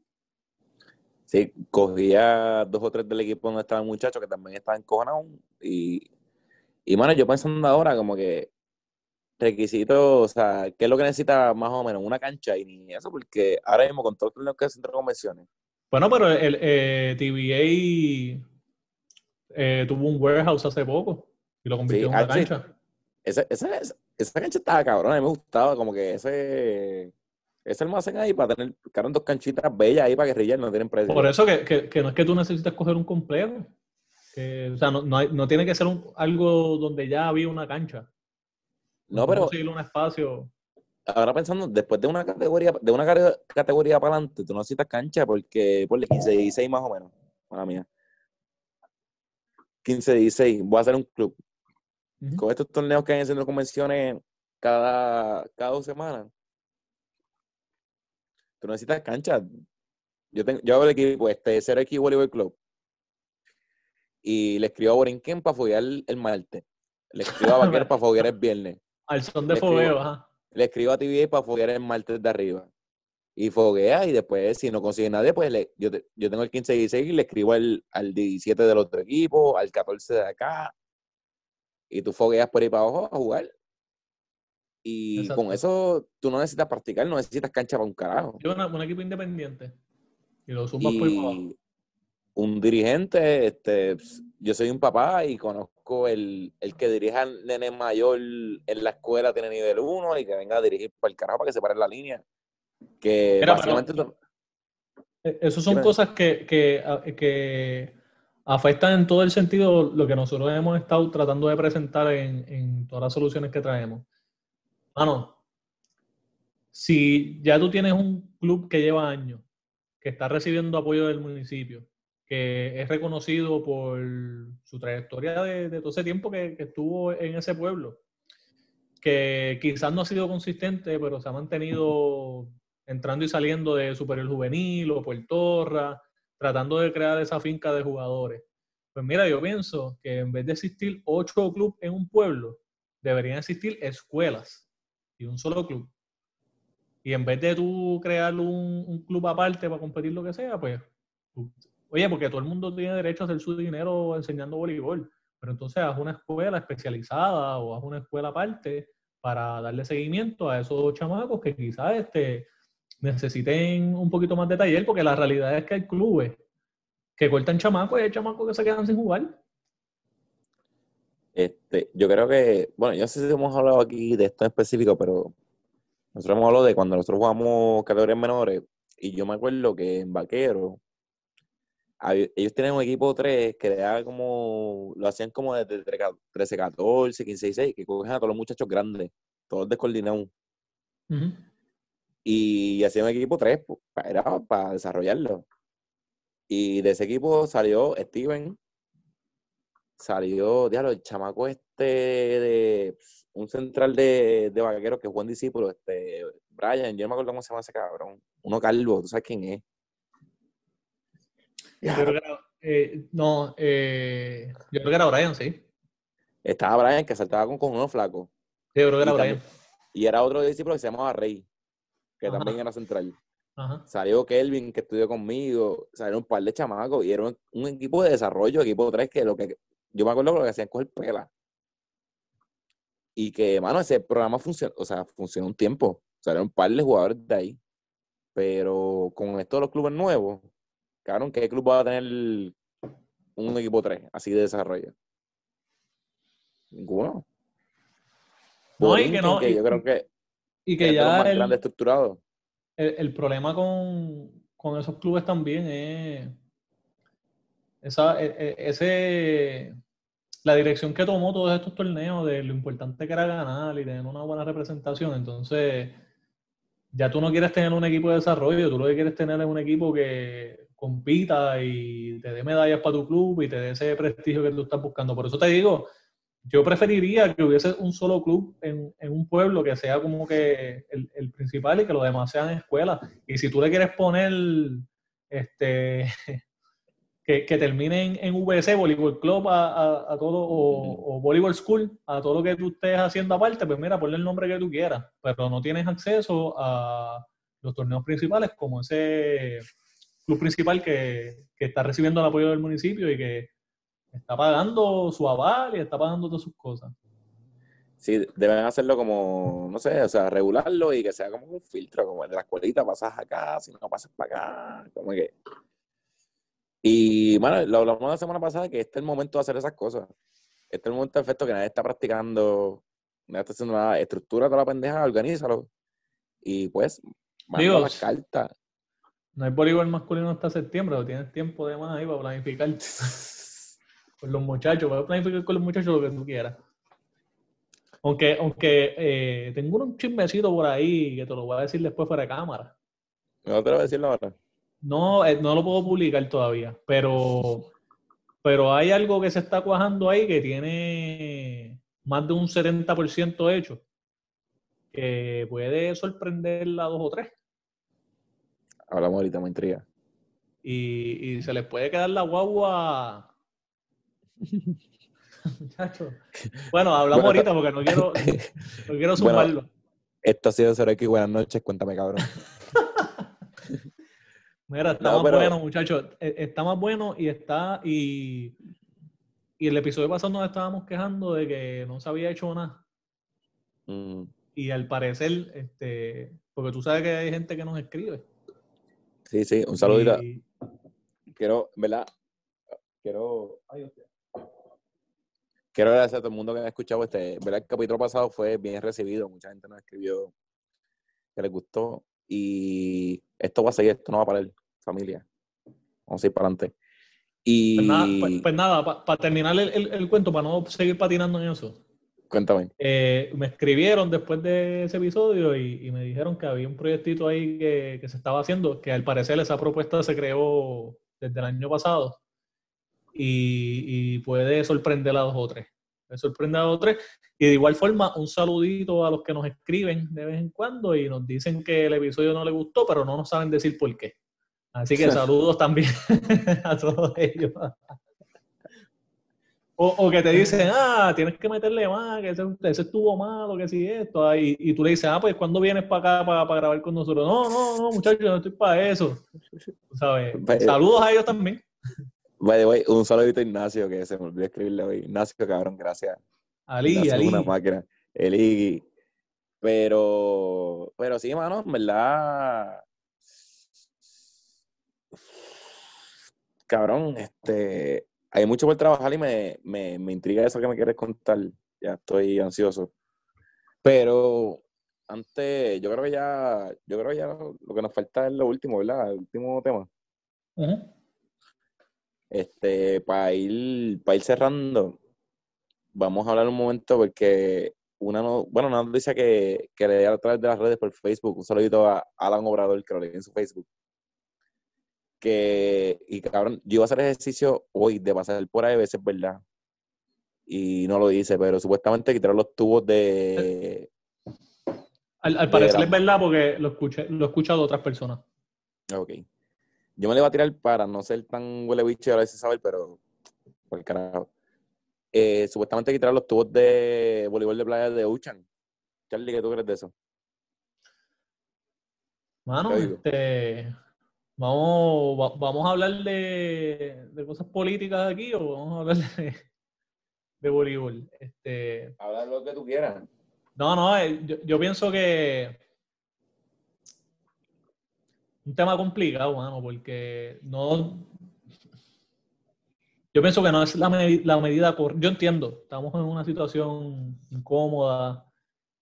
Sí, cogía dos o tres del equipo donde estaban muchachos que también estaban encojonados. Y, y, mano, yo pensando ahora como que requisitos, o sea, ¿qué es lo que necesita más o menos? Una cancha y ni eso, porque ahora mismo con todo lo que es centro de convenciones. Bueno, pero el eh, TVA eh, tuvo un warehouse hace poco y lo convirtió en una cancha. Esa, esa, esa, cancha estaba cabrón, a mí me gustaba como que ese ese almacén ahí para tener, quedaron dos canchitas bellas ahí para guerrillar, no tienen precio. Por eso que, que, no es que tú necesites coger un complejo. Que, o sea, no, no, no tiene que ser un, algo donde ya había una cancha. No, pero. Conseguir un espacio. Ahora pensando, después de una categoría, de una categoría para adelante, tú no necesitas cancha porque por 15, 16 más o menos. Mala mía. 15, 16. Voy a hacer un club. Con estos torneos que hay haciendo convenciones cada, cada dos semanas Tú necesitas cancha. Yo, tengo, yo hago el equipo, este, Cero X Volleyball Club. Y le escribo a Borinquen para foguear el, martes. Le escribo a Vaquero para foguear el viernes. Al son de fogueo, ajá. Le escribo a TVA para foguear el martes de arriba. Y foguea y después, si no consigue nadie, pues le, yo, yo tengo el 15 y 16 y le escribo al, al 17 del otro equipo, al 14 de acá. Y tú fogueas por ahí para abajo a jugar. Y con eso tú no necesitas practicar, no necesitas cancha para un carajo. Yo un equipo independiente. Y lo sumas por abajo. Un dirigente, este, yo soy un papá y conozco el, el que dirige al nene mayor en la escuela, tiene nivel 1 y que venga a dirigir para el carajo para que se pare la línea. Que básicamente. E, Esas son cosas que, que, que afectan en todo el sentido lo que nosotros hemos estado tratando de presentar en, en todas las soluciones que traemos Mano, si ya tú tienes un club que lleva años, que está recibiendo apoyo del municipio, que es reconocido por su trayectoria de, todo ese tiempo que, estuvo en ese pueblo, que quizás no ha sido consistente, pero se ha mantenido entrando y saliendo de Superior Juvenil o Puertorra, tratando de crear esa finca de jugadores. Pues mira, yo pienso que en vez de existir ocho clubes en un pueblo, deberían existir escuelas y un solo club. Y en vez de tú crear un, club aparte para competir lo que sea, pues, oye, porque todo el mundo tiene derecho a hacer su dinero enseñando voleibol, pero entonces haz una escuela especializada o haz una escuela aparte para darle seguimiento a esos chamacos que quizás este, necesiten un poquito más de taller, porque la realidad es que hay clubes que cortan chamacos y hay chamacos que se quedan sin jugar. Este, yo creo que, bueno, yo no sé si hemos hablado aquí de esto en específico, pero nosotros hemos hablado de cuando nosotros jugamos categorías menores, y yo me acuerdo que en Vaquero, ellos tienen un equipo 3 que era como, lo hacían como desde 13, 14, 15, 16, que cogen a todos los muchachos grandes, todos descoordinados. Y hacían un equipo 3, pues, era para desarrollarlo. Y de ese equipo salió Steven, salió, diablo, el chamaco este de un central de, de vaqueros que es buen discípulo, este, Brian, yo no me acuerdo cómo se llama ese cabrón. Uno calvo, ¿tú sabes quién es? Yo creo, Eh, no, eh, yo creo que era Brian, sí. Estaba Brian que saltaba con, con uno flaco. Sí, yo creo que era Y Brian. también- Y era otro discípulo que se llamaba Rey, que Ajá. también era central. Ajá. Salió Kelvin, que estudió conmigo, salieron un par de chamacos y era un, un equipo de desarrollo, equipo 3, que lo que yo me acuerdo que lo que hacían es coger pela. Y que, mano, ese programa funcionó, o sea, funcionó un tiempo. Salieron un par de jugadores de ahí. Pero con esto de los clubes nuevos, cabrón, ¿qué club va a tener un equipo 3 así de desarrollo? Ninguno. No, y que no, que y- yo creo que Y que ya más el- el problema con, con esos clubes también es esa, e- e- ese, la dirección que tomó todos estos torneos de lo importante que era ganar y tener una buena representación. Entonces, ya tú no quieres tener un equipo de desarrollo, tú lo que quieres tener es un equipo que compita y te dé medallas para tu club y te dé ese prestigio que tú estás buscando. Por eso te digo, yo preferiría que hubiese un solo club en, en un pueblo que sea como que el, el principal y que los demás sean escuelas. Y si tú le quieres poner este que, que termine en, VC, Voleibol Club, a, a- a todo, o, o Volleyball School, a todo lo que tú estés haciendo aparte, pues mira, ponle el nombre que tú quieras, pero no tienes acceso a los torneos principales como ese club principal que, que está recibiendo el apoyo del municipio y que está pagando su aval y está pagando todas sus cosas. Sí, deben hacerlo como, no sé, o sea, regularlo y que sea como un filtro, como en la escuelita pasas acá, si no pasas para acá, como que... Y, bueno, lo hablamos la semana pasada, que este es el momento de hacer esas cosas. Este es el momento perfecto que nadie está practicando, nadie está haciendo nada, estructura toda la pendeja, organízalo. Y pues, manda las cartas. No hay voleibol masculino hasta septiembre, pero tienes tiempo de más ahí para planificar con los muchachos, para planificar con los muchachos lo que tú quieras. Aunque, aunque eh, tengo un chismecito por ahí que te lo voy a decir después fuera de cámara. No te lo voy a decir ahora. No, eh, no lo puedo publicar todavía, pero, pero hay algo que se está cuajando ahí que tiene más de un 70% hecho, que puede sorprender a dos o tres. Hablamos ahorita, me intriga. y, y se les puede quedar la guagua. Muchacho. Bueno, hablamos Bueno, ahorita porque no quiero, no quiero Bueno, sumarlo. Esto ha sido X, buenas noches, cuéntame, cabrón. Mira, está No, más pero- bueno, muchachos. E- Está más bueno y está. Y, y el episodio pasado nos estábamos quejando de que no se había hecho nada. Mm, Y al parecer, este, porque tú sabes que hay gente que nos escribe. Sí, sí, un saludito. Y- quiero, ¿verdad? Quiero. Ay, hostia. Quiero agradecer a todo el mundo que ha escuchado este. ¿Verdad? El capítulo pasado fue bien recibido. Mucha gente nos escribió que les gustó. Y esto va a seguir, esto no va a parar, familia. Vamos a ir para adelante. Y Pues nada, pues- pues nada, para terminar el, el- el cuento, para no seguir patinando en eso. Cuéntame. Eh, me escribieron después de ese episodio y, y me dijeron que había un proyectito ahí que, que se estaba haciendo, que al parecer esa propuesta se creó desde el año pasado y, y puede sorprender a dos o tres. Puede sorprender a dos o tres. Y de igual forma, un saludito a los que nos escriben de vez en cuando y nos dicen que el episodio no les gustó, pero no nos saben decir por qué. Así que saludos también a todos ellos. O, o que te dicen, ah, tienes que meterle más, que ese, ese estuvo malo, que si esto. ah, Y, y tú le dices, ah, pues ¿cuándo vienes para acá para, para grabar con nosotros? No, no, no, muchachos, no estoy para eso. ¿Sabes? Saludos a ellos también. By the way, un saludito a Ignacio, que se me olvidó escribirle hoy. Ignacio, cabrón, gracias. Ali, Ignacio es Ali. una máquina. El Iggy. Pero, pero sí, mano, en verdad. Cabrón, este. Hay mucho por trabajar y me, me, me intriga eso que me quieres contar. Ya estoy ansioso. Pero antes, yo creo que ya, yo creo que ya lo, que nos falta es lo último, ¿verdad? El último tema. Este, para ir, para ir cerrando, vamos a hablar un momento porque una no, bueno, una noticia que, que leí a través de las redes por Facebook, un saludito a Alan Obrador, que lo leí en su Facebook. Que, y cabrón, yo iba a hacer ejercicio hoy de pasar por ahí, a veces, ¿verdad? Y no lo hice, pero supuestamente quitaron los tubos de. Al, al De parecer la- es verdad porque lo escuché, lo he escuchado de otras personas. Ok. Yo me le iba a tirar para no ser tan huele bicho y a veces saber, pero por el carajo. Eh, supuestamente quitar los tubos de voleibol de playa de Uchan. Charlie, ¿qué tú crees de eso? Mano, este, vamos, va- vamos a hablar de, de cosas políticas aquí o vamos a hablar de, de voleibol. Este, Habla lo que tú quieras. no, no, eh, yo, yo pienso que un tema complicado, mano, porque no. Yo pienso que no es la, medi- la medida correcta. Yo entiendo, estamos en una situación incómoda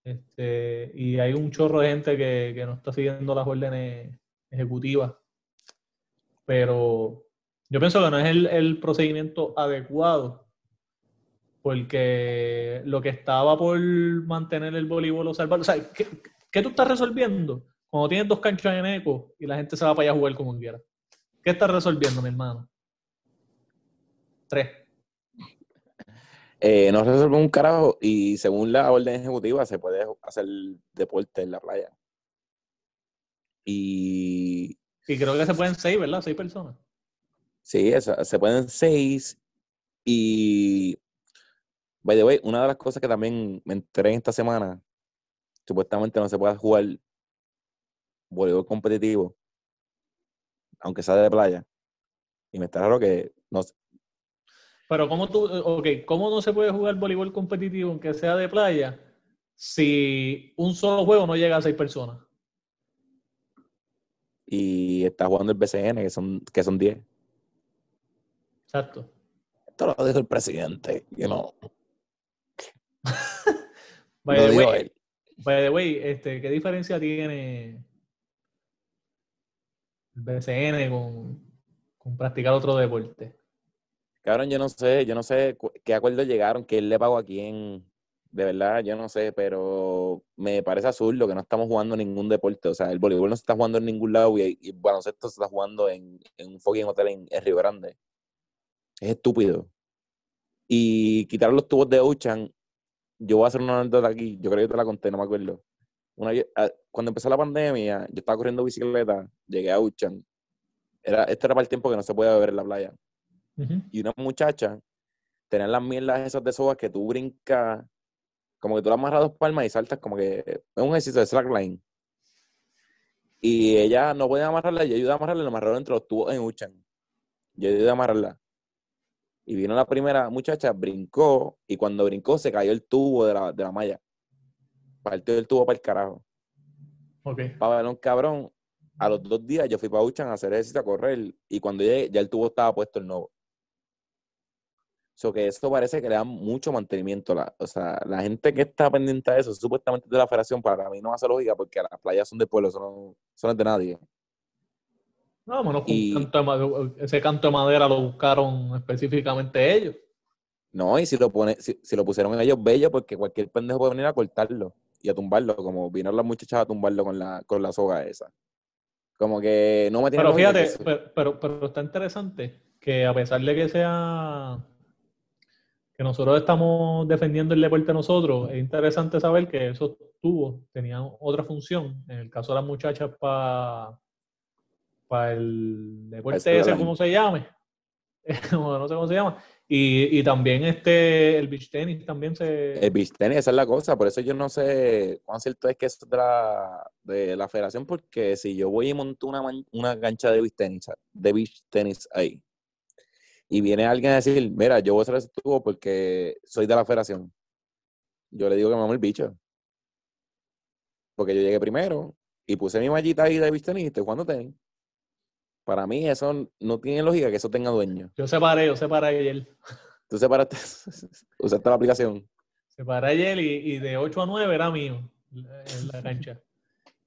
este, y hay un chorro de gente que, que no está siguiendo las órdenes ejecutivas. Pero yo pienso que no es el, el procedimiento adecuado porque lo que estaba por mantener el voleibol o salvar, o sea, ¿qué, qué tú estás resolviendo cuando tienes dos canchas en eco y la gente se va para allá a jugar como quiera? ¿Qué estás resolviendo, mi hermano? Tres. Eh, no resuelve un carajo y según la orden ejecutiva se puede hacer deporte en la playa. Y Y creo que se pueden seis, ¿verdad? Seis personas. sí, esa- se pueden seis. Y, by the way, una de las cosas que también me enteré esta semana, supuestamente no se puede jugar voleibol competitivo, aunque sea de playa. Y me está raro que no, Pero ¿cómo tú, ok, cómo no se puede jugar voleibol competitivo aunque sea de playa si un solo juego no llega a seis personas? Y está jugando el BCN, que son, que son 10. Exacto. Esto lo dijo el presidente, you know. By Lo the way, él. by the way, este, ¿qué diferencia tiene el BCN con, con practicar otro deporte? Cabrón, yo no sé, yo no sé qué acuerdo llegaron, que él le pagó a quién. De verdad, yo no sé, pero me parece absurdo que no estamos jugando ningún deporte. O sea, el voleibol no se está jugando en ningún lado y, y el baloncesto se está jugando en, en un fucking hotel en, en Río Grande. Es estúpido. Y quitar los tubos de Ocean, yo voy a hacer una anécdota aquí, yo creo que te la conté, no me acuerdo. Una, ah, cuando empezó la pandemia, yo estaba corriendo bicicleta, llegué a Ocean. Era, este era para el tiempo que no se podía beber en la playa y una muchacha tenía las mierdas esas de sogas que tú brincas, como que tú le amarras dos palmas y saltas como que es un ejercicio de slackline. Y ella no podía amarrarla, yo ayudé a amarrarla y la amarraron entre los tubos en Uchan. Yo ayudé a amarrarla. Y vino la primera muchacha, brincó, y cuando brincó se cayó el tubo de la, de la malla. Partió el tubo para el carajo. Ok. Para ver un cabrón, a los dos días yo fui para Uchan a hacer ejercicio, a correr, y cuando llegué ya el tubo estaba puesto el nuevo. So que eso parece que le da mucho mantenimiento. La, o sea, la gente que está pendiente de eso, supuestamente de la federación, para mí no hace lógica porque las playas son de pueblo, no, no es de nadie. No, menos Y- canto de ese canto de madera lo buscaron específicamente ellos. No, y si lo pone, si, si lo pusieron ellos bello, porque cualquier pendejo puede venir a cortarlo y a tumbarlo, como vinieron las muchachas a tumbarlo con la, con la soga esa. Como que no me tiene Pero fíjate, pero, pero, pero está interesante que a pesar de que sea que nosotros estamos defendiendo el deporte nosotros, es interesante saber que esos tubos tenían otra función. En el caso de las muchachas para el deporte ese, ¿cómo se llame? no sé cómo se llama. Y, y también este, el beach tenis también se... El beach tenis, esa es la cosa, por eso yo no sé cuán cierto es que es de la, de la federación, porque si yo voy y monto una, una cancha de beach tenis, de beach tenis ahí, y viene alguien a decir, mira, yo voy a hacer ese tubo porque soy de la federación, yo le digo que me amo el bicho. Porque yo llegué primero y puse mi mallita ahí de estoy jugando tenis. Para mí eso no tiene lógica que eso tenga dueño. Yo separé, yo separé ayer. Tú separaste, usaste la aplicación. Separé ayer y, y de 8 a 9 era mío en la cancha.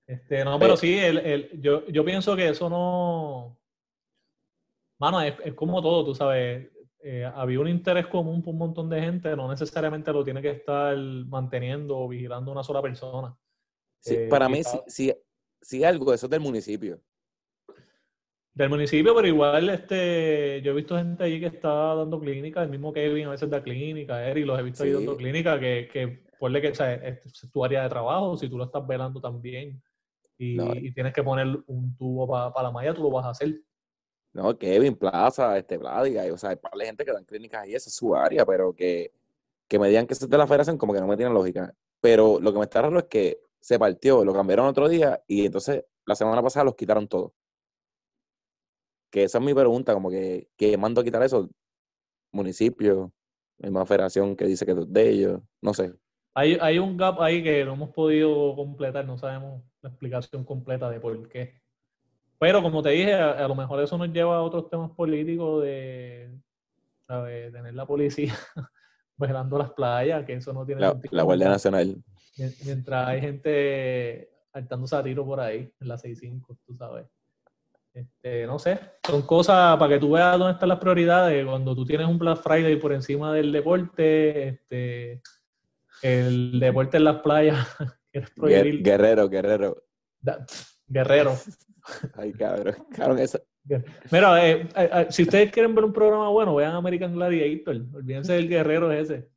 Este, no, pero Eh. sí, el, el- yo, yo pienso que eso no. Mano, es, es como todo, tú sabes. eh, había un interés común por un montón de gente, no necesariamente lo tiene que estar manteniendo o vigilando una sola persona. Sí, Eh, para mí, sí, sí, sí algo, eso es del municipio. Del municipio, pero igual este, yo he visto gente ahí que está dando clínica, el mismo Kevin a veces da clínica, Eric los he visto ahí Sí. dando clínica, que, que ponle que o sea, este es tu área de trabajo, si tú lo estás velando también y, No. y tienes que poner un tubo para la malla, tú lo vas a hacer. No, Kevin, Plaza, este, Vladiga, o sea, hay par de gente que dan clínicas ahí, esa es su área, pero que, que me digan que es de la federación, como que no me tiene lógica. Pero lo que me está raro es que se partió, lo cambiaron otro día y entonces la semana pasada los quitaron todos. Que esa es mi pregunta, como que, que mando a quitar eso, municipio, misma federación que dice que es de ellos, no sé. Hay, hay un gap ahí que no hemos podido completar, no sabemos la explicación completa de por qué. Pero como te dije, a, a lo mejor eso nos lleva a otros temas políticos de, ¿sabes? Tener la policía velando las playas, que eso no tiene La, sentido. la Guardia Nacional. Mien- Mientras hay gente hartándose a tiro por ahí, en la 6.5, tú sabes. Este, no sé, son cosas para que tú veas dónde están las prioridades. Cuando tú tienes un Black Friday por encima del deporte, este, el deporte en las playas. Guerrero, Guerrero. da- guerrero. Ay, cabrón, cabrón, eso. Mira, eh, eh, eh, si ustedes quieren ver un programa bueno, vean American Gladiator. Olvídense del guerrero ese.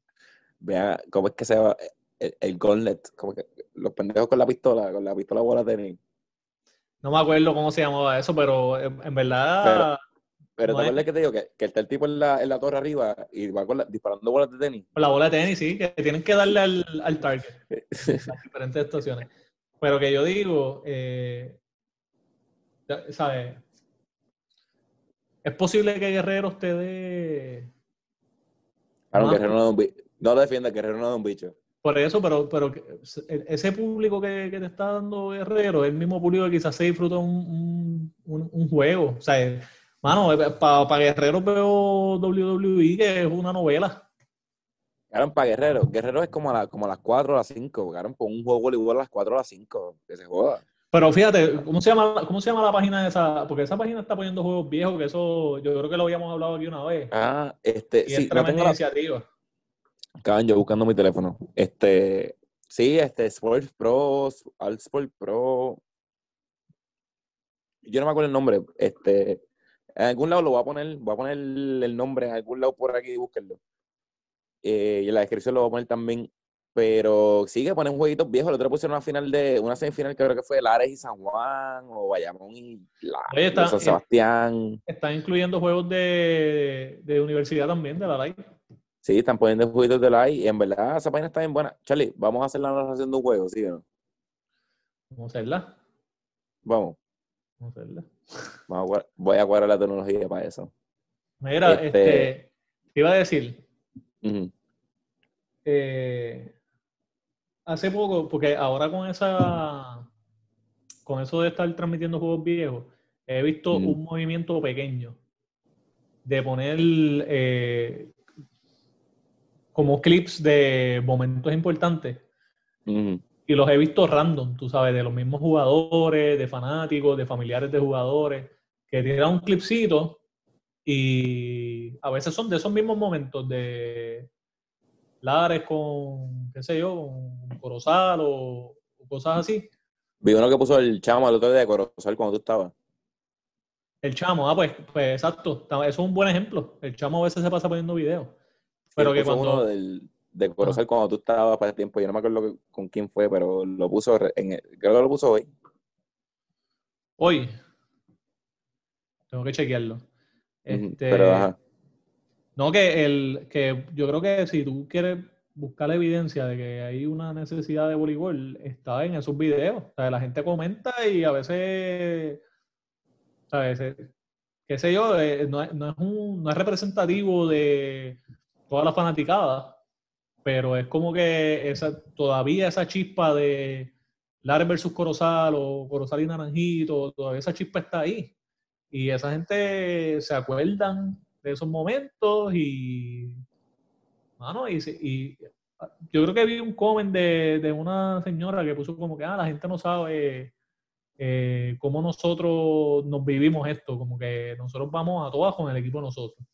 Vean cómo es que se va el, el gauntlet, como que los pendejos con la pistola, con la pistola bola de tenis. No me acuerdo cómo se llamaba eso, pero en, en verdad, Pero No ¿te acuerdas que te digo que, que está el tipo en la, en la torre arriba y va con la- disparando bolas de tenis? con la bola de tenis, sí, que tienen que darle al, al target. las diferentes estaciones. Pero que yo digo, eh, ¿sabes? Es posible que Guerrero esté de... Claro, No, Guerrero no es un bicho. No lo defienda, Guerrero no es un bicho. Por eso, pero, pero e- ese público que, que te está dando Guerrero es el mismo público que quizás se disfruta un, un- juego. O sea, mano, para Guerrero veo WWE que es una novela. Claro, para Guerrero. Guerrero es como a, la- como a las 4 o a las 5. Claro, con un juego de voleibol a las 4 o a las 5. Que se joda. Pero fíjate, ¿cómo se llama, cómo se llama la página de esa? Porque esa página está poniendo juegos viejos, que eso yo creo que lo habíamos hablado aquí una vez. Ah, este, Y sí, es no tremenda la, iniciativa. Yo buscando mi teléfono. Este, sí, este, Sports Pro, All Sport Pro. Yo no me acuerdo el nombre. Este, en algún lado lo voy a poner, voy a poner el nombre en algún lado por aquí y búsquenlo. Eh, y en la descripción lo voy a poner también. Pero sí que ponen jueguitos viejos. El otro pusieron una final de, una semifinal que creo que fue Lares y San Juan, o Bayamón y, la, Oye, está- y San Sebastián. Están incluyendo juegos de, de universidad también, de la live. Sí, están poniendo jueguitos de la y en verdad esa página está bien buena. Charlie, vamos a hacer la narración de un juego, ¿sí o no? Vamos a hacerla. Vamos. Vamos a hacerla. Vamos a cuadrar- voy a cuadrar la tecnología para eso. Mira, Este- este, te iba a decir, eh, hace poco, porque ahora con esa, con eso de estar transmitiendo juegos viejos, he visto un movimiento pequeño de poner eh, como clips de momentos importantes. Y los he visto random, tú sabes, de los mismos jugadores, de fanáticos, de familiares de jugadores, que tiran un clipcito y a veces son de esos mismos momentos de Lares con, qué sé yo, con Corozal o, o cosas así. Vi uno que puso el chamo el otro día de Corozal cuando tú estabas. El chamo, ah, pues, pues exacto, eso es un buen ejemplo. El chamo a veces se pasa poniendo videos. Pero que puso cuando- uno del, de Corozal cuando tú estabas para ese tiempo. Yo no me acuerdo que- con quién fue, pero lo puso, en el- creo que lo puso hoy. Hoy, tengo que chequearlo. Este, Pero ajá. No, que, el, que yo creo que si tú quieres buscar la evidencia de que hay una necesidad de voleibol, está en esos videos. O sea, la gente comenta y a veces, ¿sabes? Eh, qué sé yo, eh, no, es, no es un- no es representativo de toda la fanaticada, pero es como que esa, todavía esa chispa de Lares versus Corozal o Corozal y Naranjito, todavía esa chispa está ahí. Y esa gente se acuerdan de esos momentos y, mano, y, yo creo que vi un comment de, de una señora que puso como que, ah, la gente no sabe eh, cómo nosotros nos vivimos esto, como que nosotros vamos a todas con el equipo de nosotros.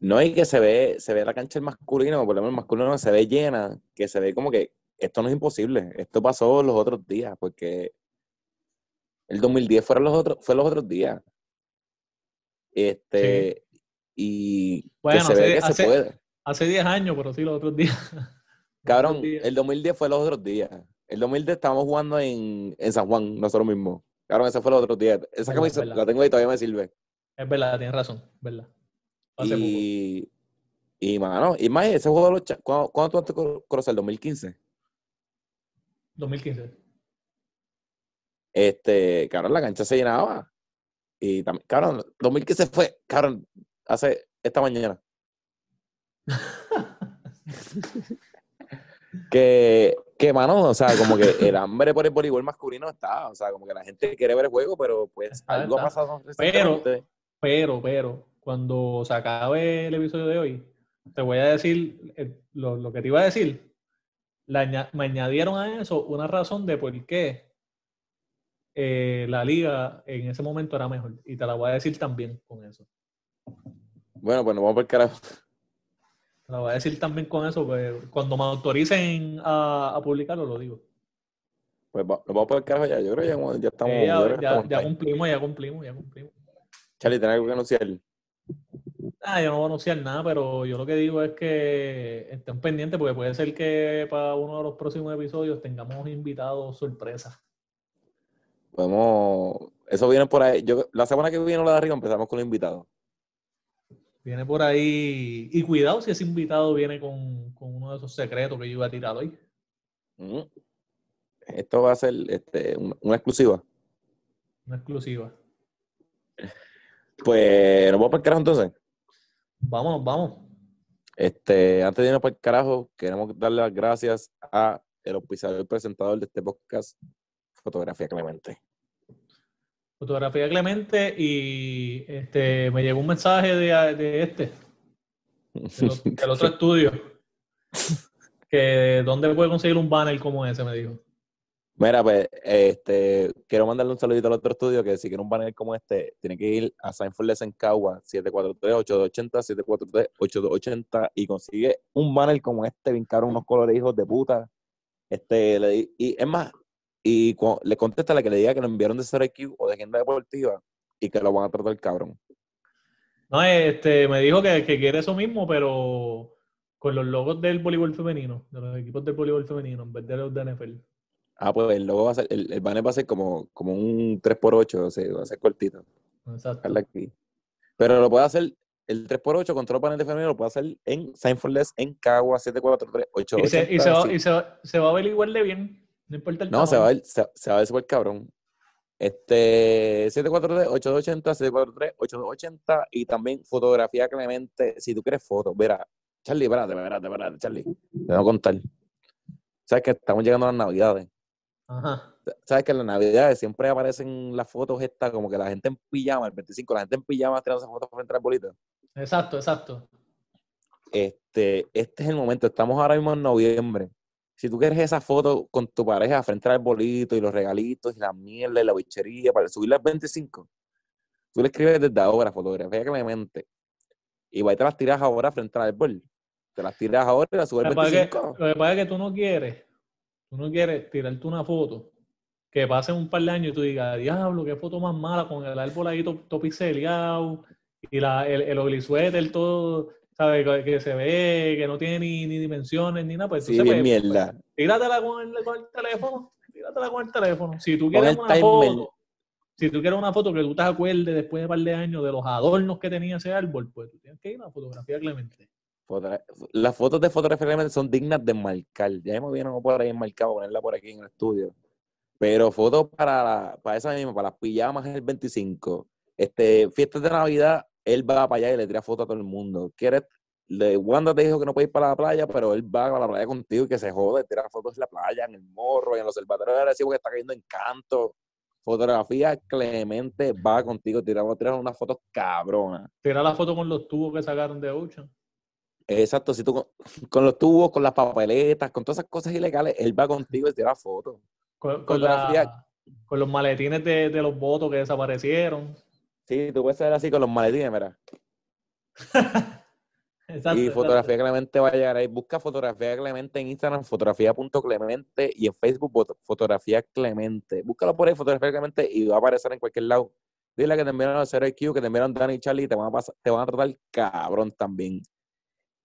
No, y que se ve, se ve la cancha el masculino, por lo menos el masculino se ve llena, que se ve como que esto no es imposible. Esto pasó los otros días, porque el 2010 fueron los otros, fue los otros días. Este, y que Bueno, se ve hace- que hace- se puede. Hace 10 años, pero sí, los otros días. Cabrón, otros días. el 2010 fue los otros días. El 2010 estábamos jugando en, en San Juan, nosotros mismos. Cabrón, ese fue los otros días. Esa Verdad, camisa verdad. la tengo ahí, todavía me sirve. Es verdad, tienes razón, verdad. Hace Y, y, mano, y más ese juego de los ¿cuándo, ¿cuándo tú entraste conocer? ¿El 2015? 2015. Este, cabrón, la cancha se llenaba. Y también, cabrón, 2015 fue, cabrón, hace esta mañana. que, que, mano, o sea, como que el hambre por el voleibol masculino está, o sea, como que la gente quiere ver el juego, pero pues Está, algo ha pasado recientemente. Pero, pero, cuando se acabe el episodio de hoy, te voy a decir eh, lo, lo que te iba a decir. Me añadieron a eso una razón de por qué eh, la liga en ese momento era mejor. Y te la voy a decir también con eso. Bueno, pues nos vamos por el carajo. Te la voy a decir también con eso, pues, cuando me autoricen a, a publicarlo, lo digo. Pues va- nos vamos por el carajo ya. Yo creo que ya, ya estamos. Eh, creo ya, que ya- estamos ya time. cumplimos, ya cumplimos, ya cumplimos. Charlie, ¿tenés algo que anunciar? Ah, yo no voy a anunciar nada, pero yo lo que digo es que estén pendientes porque puede ser que para uno de los próximos episodios tengamos invitados sorpresa. Podemos. Eso viene por ahí. Yo, la semana que viene, la de arriba, empezamos con los invitados. Viene por ahí. Y cuidado si ese invitado viene con, con uno de esos secretos que yo iba a tirar hoy. Mm. Esto va a ser este, un- una exclusiva. Una exclusiva. Pues nos vamos para el carajo entonces. Vámonos, vamos. Este, antes de irnos para el carajo, queremos darle las gracias a el auspiciador y presentador de este podcast, Fotografía Clemente. Fotografía Clemente y este me llegó un mensaje de, de este, del, otro estudio. Que dónde puede conseguir un banner como ese, me dijo. Mira, pues, este, quiero mandarle un saludito al otro estudio que si quiere un banner como este, tiene que ir a Sanford en Cagua, 743-8280, 743-8280 y consigue un banner como este, bien caro, unos colores hijos de puta. Este, le y es más, y le contesta a la que le diga que lo enviaron de CRQ o de agenda deportiva y que lo van a tratar cabrón. No, este, me dijo que, que quiere eso mismo, pero con los logos del voleibol femenino, de los equipos del voleibol femenino, en vez de los de NFL. Ah, pues el logo va a ser, el, el banner va a ser como, como un 3x8, o sea, va a ser cortito. Exacto. Aquí. Pero lo puede hacer, el 3x8 con todos los paneles femenino, lo puede hacer en Sanfordless, en Cagua, 743 Y, se, y se va, y se va- se va a ver igual de bien, no importa el No, se va a ver, se, se va a ver súper cabrón. Este, 743-8280, 743-8280 y también fotografía Clemente. Si tú quieres fotos, verá, Charlie, espérate, espérate, espérate, Charlie. Te voy a contar. Sabes que estamos llegando a las navidades. Ajá. Sabes que en las navidades siempre aparecen las fotos estas, como que la gente en pijama, el 25, la gente en pijama tirándose fotos frente al bolito. Exacto, exacto. Este, este es el momento. Estamos ahora mismo en noviembre. Si tú quieres esa foto con tu pareja frente al bolito y los regalitos y la mierda y la bichería para subirla al 25, tú le escribes desde ahora fotografía Clemente y va y te las tiras ahora frente al árbol. Te las tiras ahora y las subes Lo al que, pasa es que, 25. lo que pasa es que tú no quieres, tú no quieres tirarte una foto que pase un par de años y tú digas, diablo, qué foto más mala con el árbol ahí to- todo pixeleado y la, el, el sweater todo, ¿sabes? Que, que se ve, que no tiene ni, ni dimensiones ni nada. Pues Sí, entonces, bien pues, mierda. tíratela con el, con el teléfono, tíratela con el teléfono. Si tú quieres una foto, si tú quieres una foto que tú te acuerdes después de un par de años de los adornos que tenía ese árbol, pues tú tienes que ir a la fotografía Clemente. Las fotos de fotografía Clemente son dignas de marcar. Ya me vieron por ahí enmarcado, ponerla por aquí en el estudio. Pero fotos para, la- para esa misma, para las pijamas el 25. Este, fiestas de Navidad, él va para allá y le tira fotos a todo el mundo. ¿Quieres? Le, Wanda te dijo que no puede ir para la playa, pero él va a la playa contigo y que se jode, tira fotos en la playa, en el morro, y en los observatorios de Arecibo que está cayendo en canto. Fotografía Clemente va contigo, tiramos tirar unas fotos cabronas. Tira la foto con los tubos que sacaron de Ocean. Exacto, si tú con, con los tubos, con las papeletas, con todas esas cosas ilegales, él va contigo y te da fotos. Con, con la- con los maletines de, de los votos que desaparecieron. Sí, tú puedes ser así con los maletines, mira. Exacto, y exacto. fotografía Clemente va a llegar ahí. Busca fotografía Clemente en Instagram, fotografía.clemente y en Facebook, foto- fotografía Clemente. Búscalo por ahí, fotografía Clemente, y va a aparecer en cualquier lado. Dile que te enviaron al 0IQ, que te enviaron Dani y Charlie y te van a, pasar, te van a tratar cabrón también.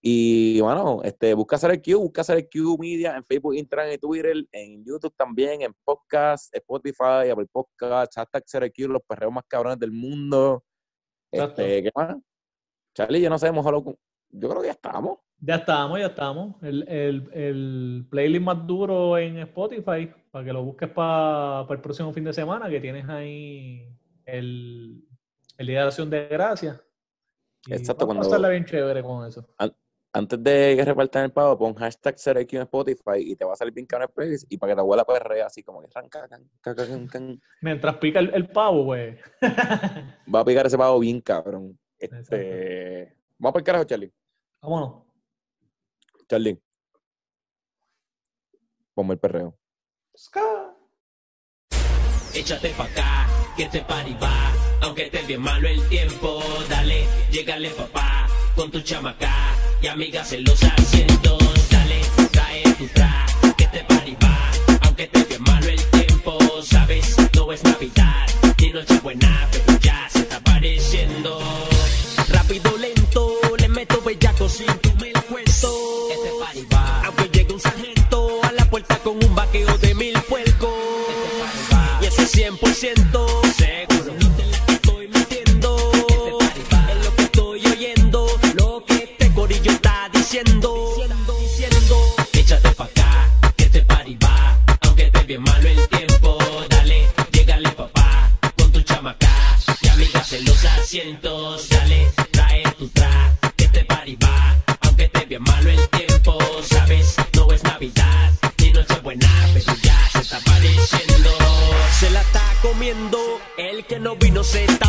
Y bueno, este, busca 0IQ, busca 0IQ Media en Facebook, Instagram y Twitter, en YouTube también, en podcast, Spotify, Apple Podcast, hashtag 0IQ, los perreos más cabrones del mundo. Exacto. Este, ¿Qué más? Charlie, yo no sé, con- Yo creo que ya estamos. Ya estamos, ya estamos. El, el- el playlist más duro en Spotify, para que lo busques para el próximo fin de semana, que tienes ahí el, el Día de Acción de Gracias. Exacto, cuando- pasarla bien chévere con eso. Antes de que repartan el pavo, pon hashtag CeroIQ en Spotify y te va a salir bien cabrón el playlist y para que te abuela perrea así como que ranca, can, ca, ca, can, can. Mientras pica el, el pavo, pues. Va a picar ese pavo bien cabrón. Este... Vamos para el carajo, Charlie. Vámonos. Charlie. Ponme el perreo. Ska. Échate pa' acá, que este party va. Aunque esté bien malo el tiempo, dale, llégale papá, con tu chamaca y amigas en los asientos, dale, trae tu tra, que party va. Aunque esté bien malo el tiempo, sabes, no es Navidad, ni noche buena, pero ya se está apareciendo. Rápido, lento, le meto bellaco sin tú me lo cuento. Este party. Aunque llegue un sargento a la puerta con un vaqueo de mil puercos. Este. Y eso es 100% está diciendo. Diciendo. Échate pa' acá, que este party va. Aunque esté bien malo el tiempo, dale, llégale papá, con tu chamaca y amigas en los asientos, dale, trae tu tra, que este party va. Aunque esté bien malo el tiempo, sabes, no es Navidad, ni noche buena, pero ya se está apareciendo. Se la está comiendo, el que no vino se está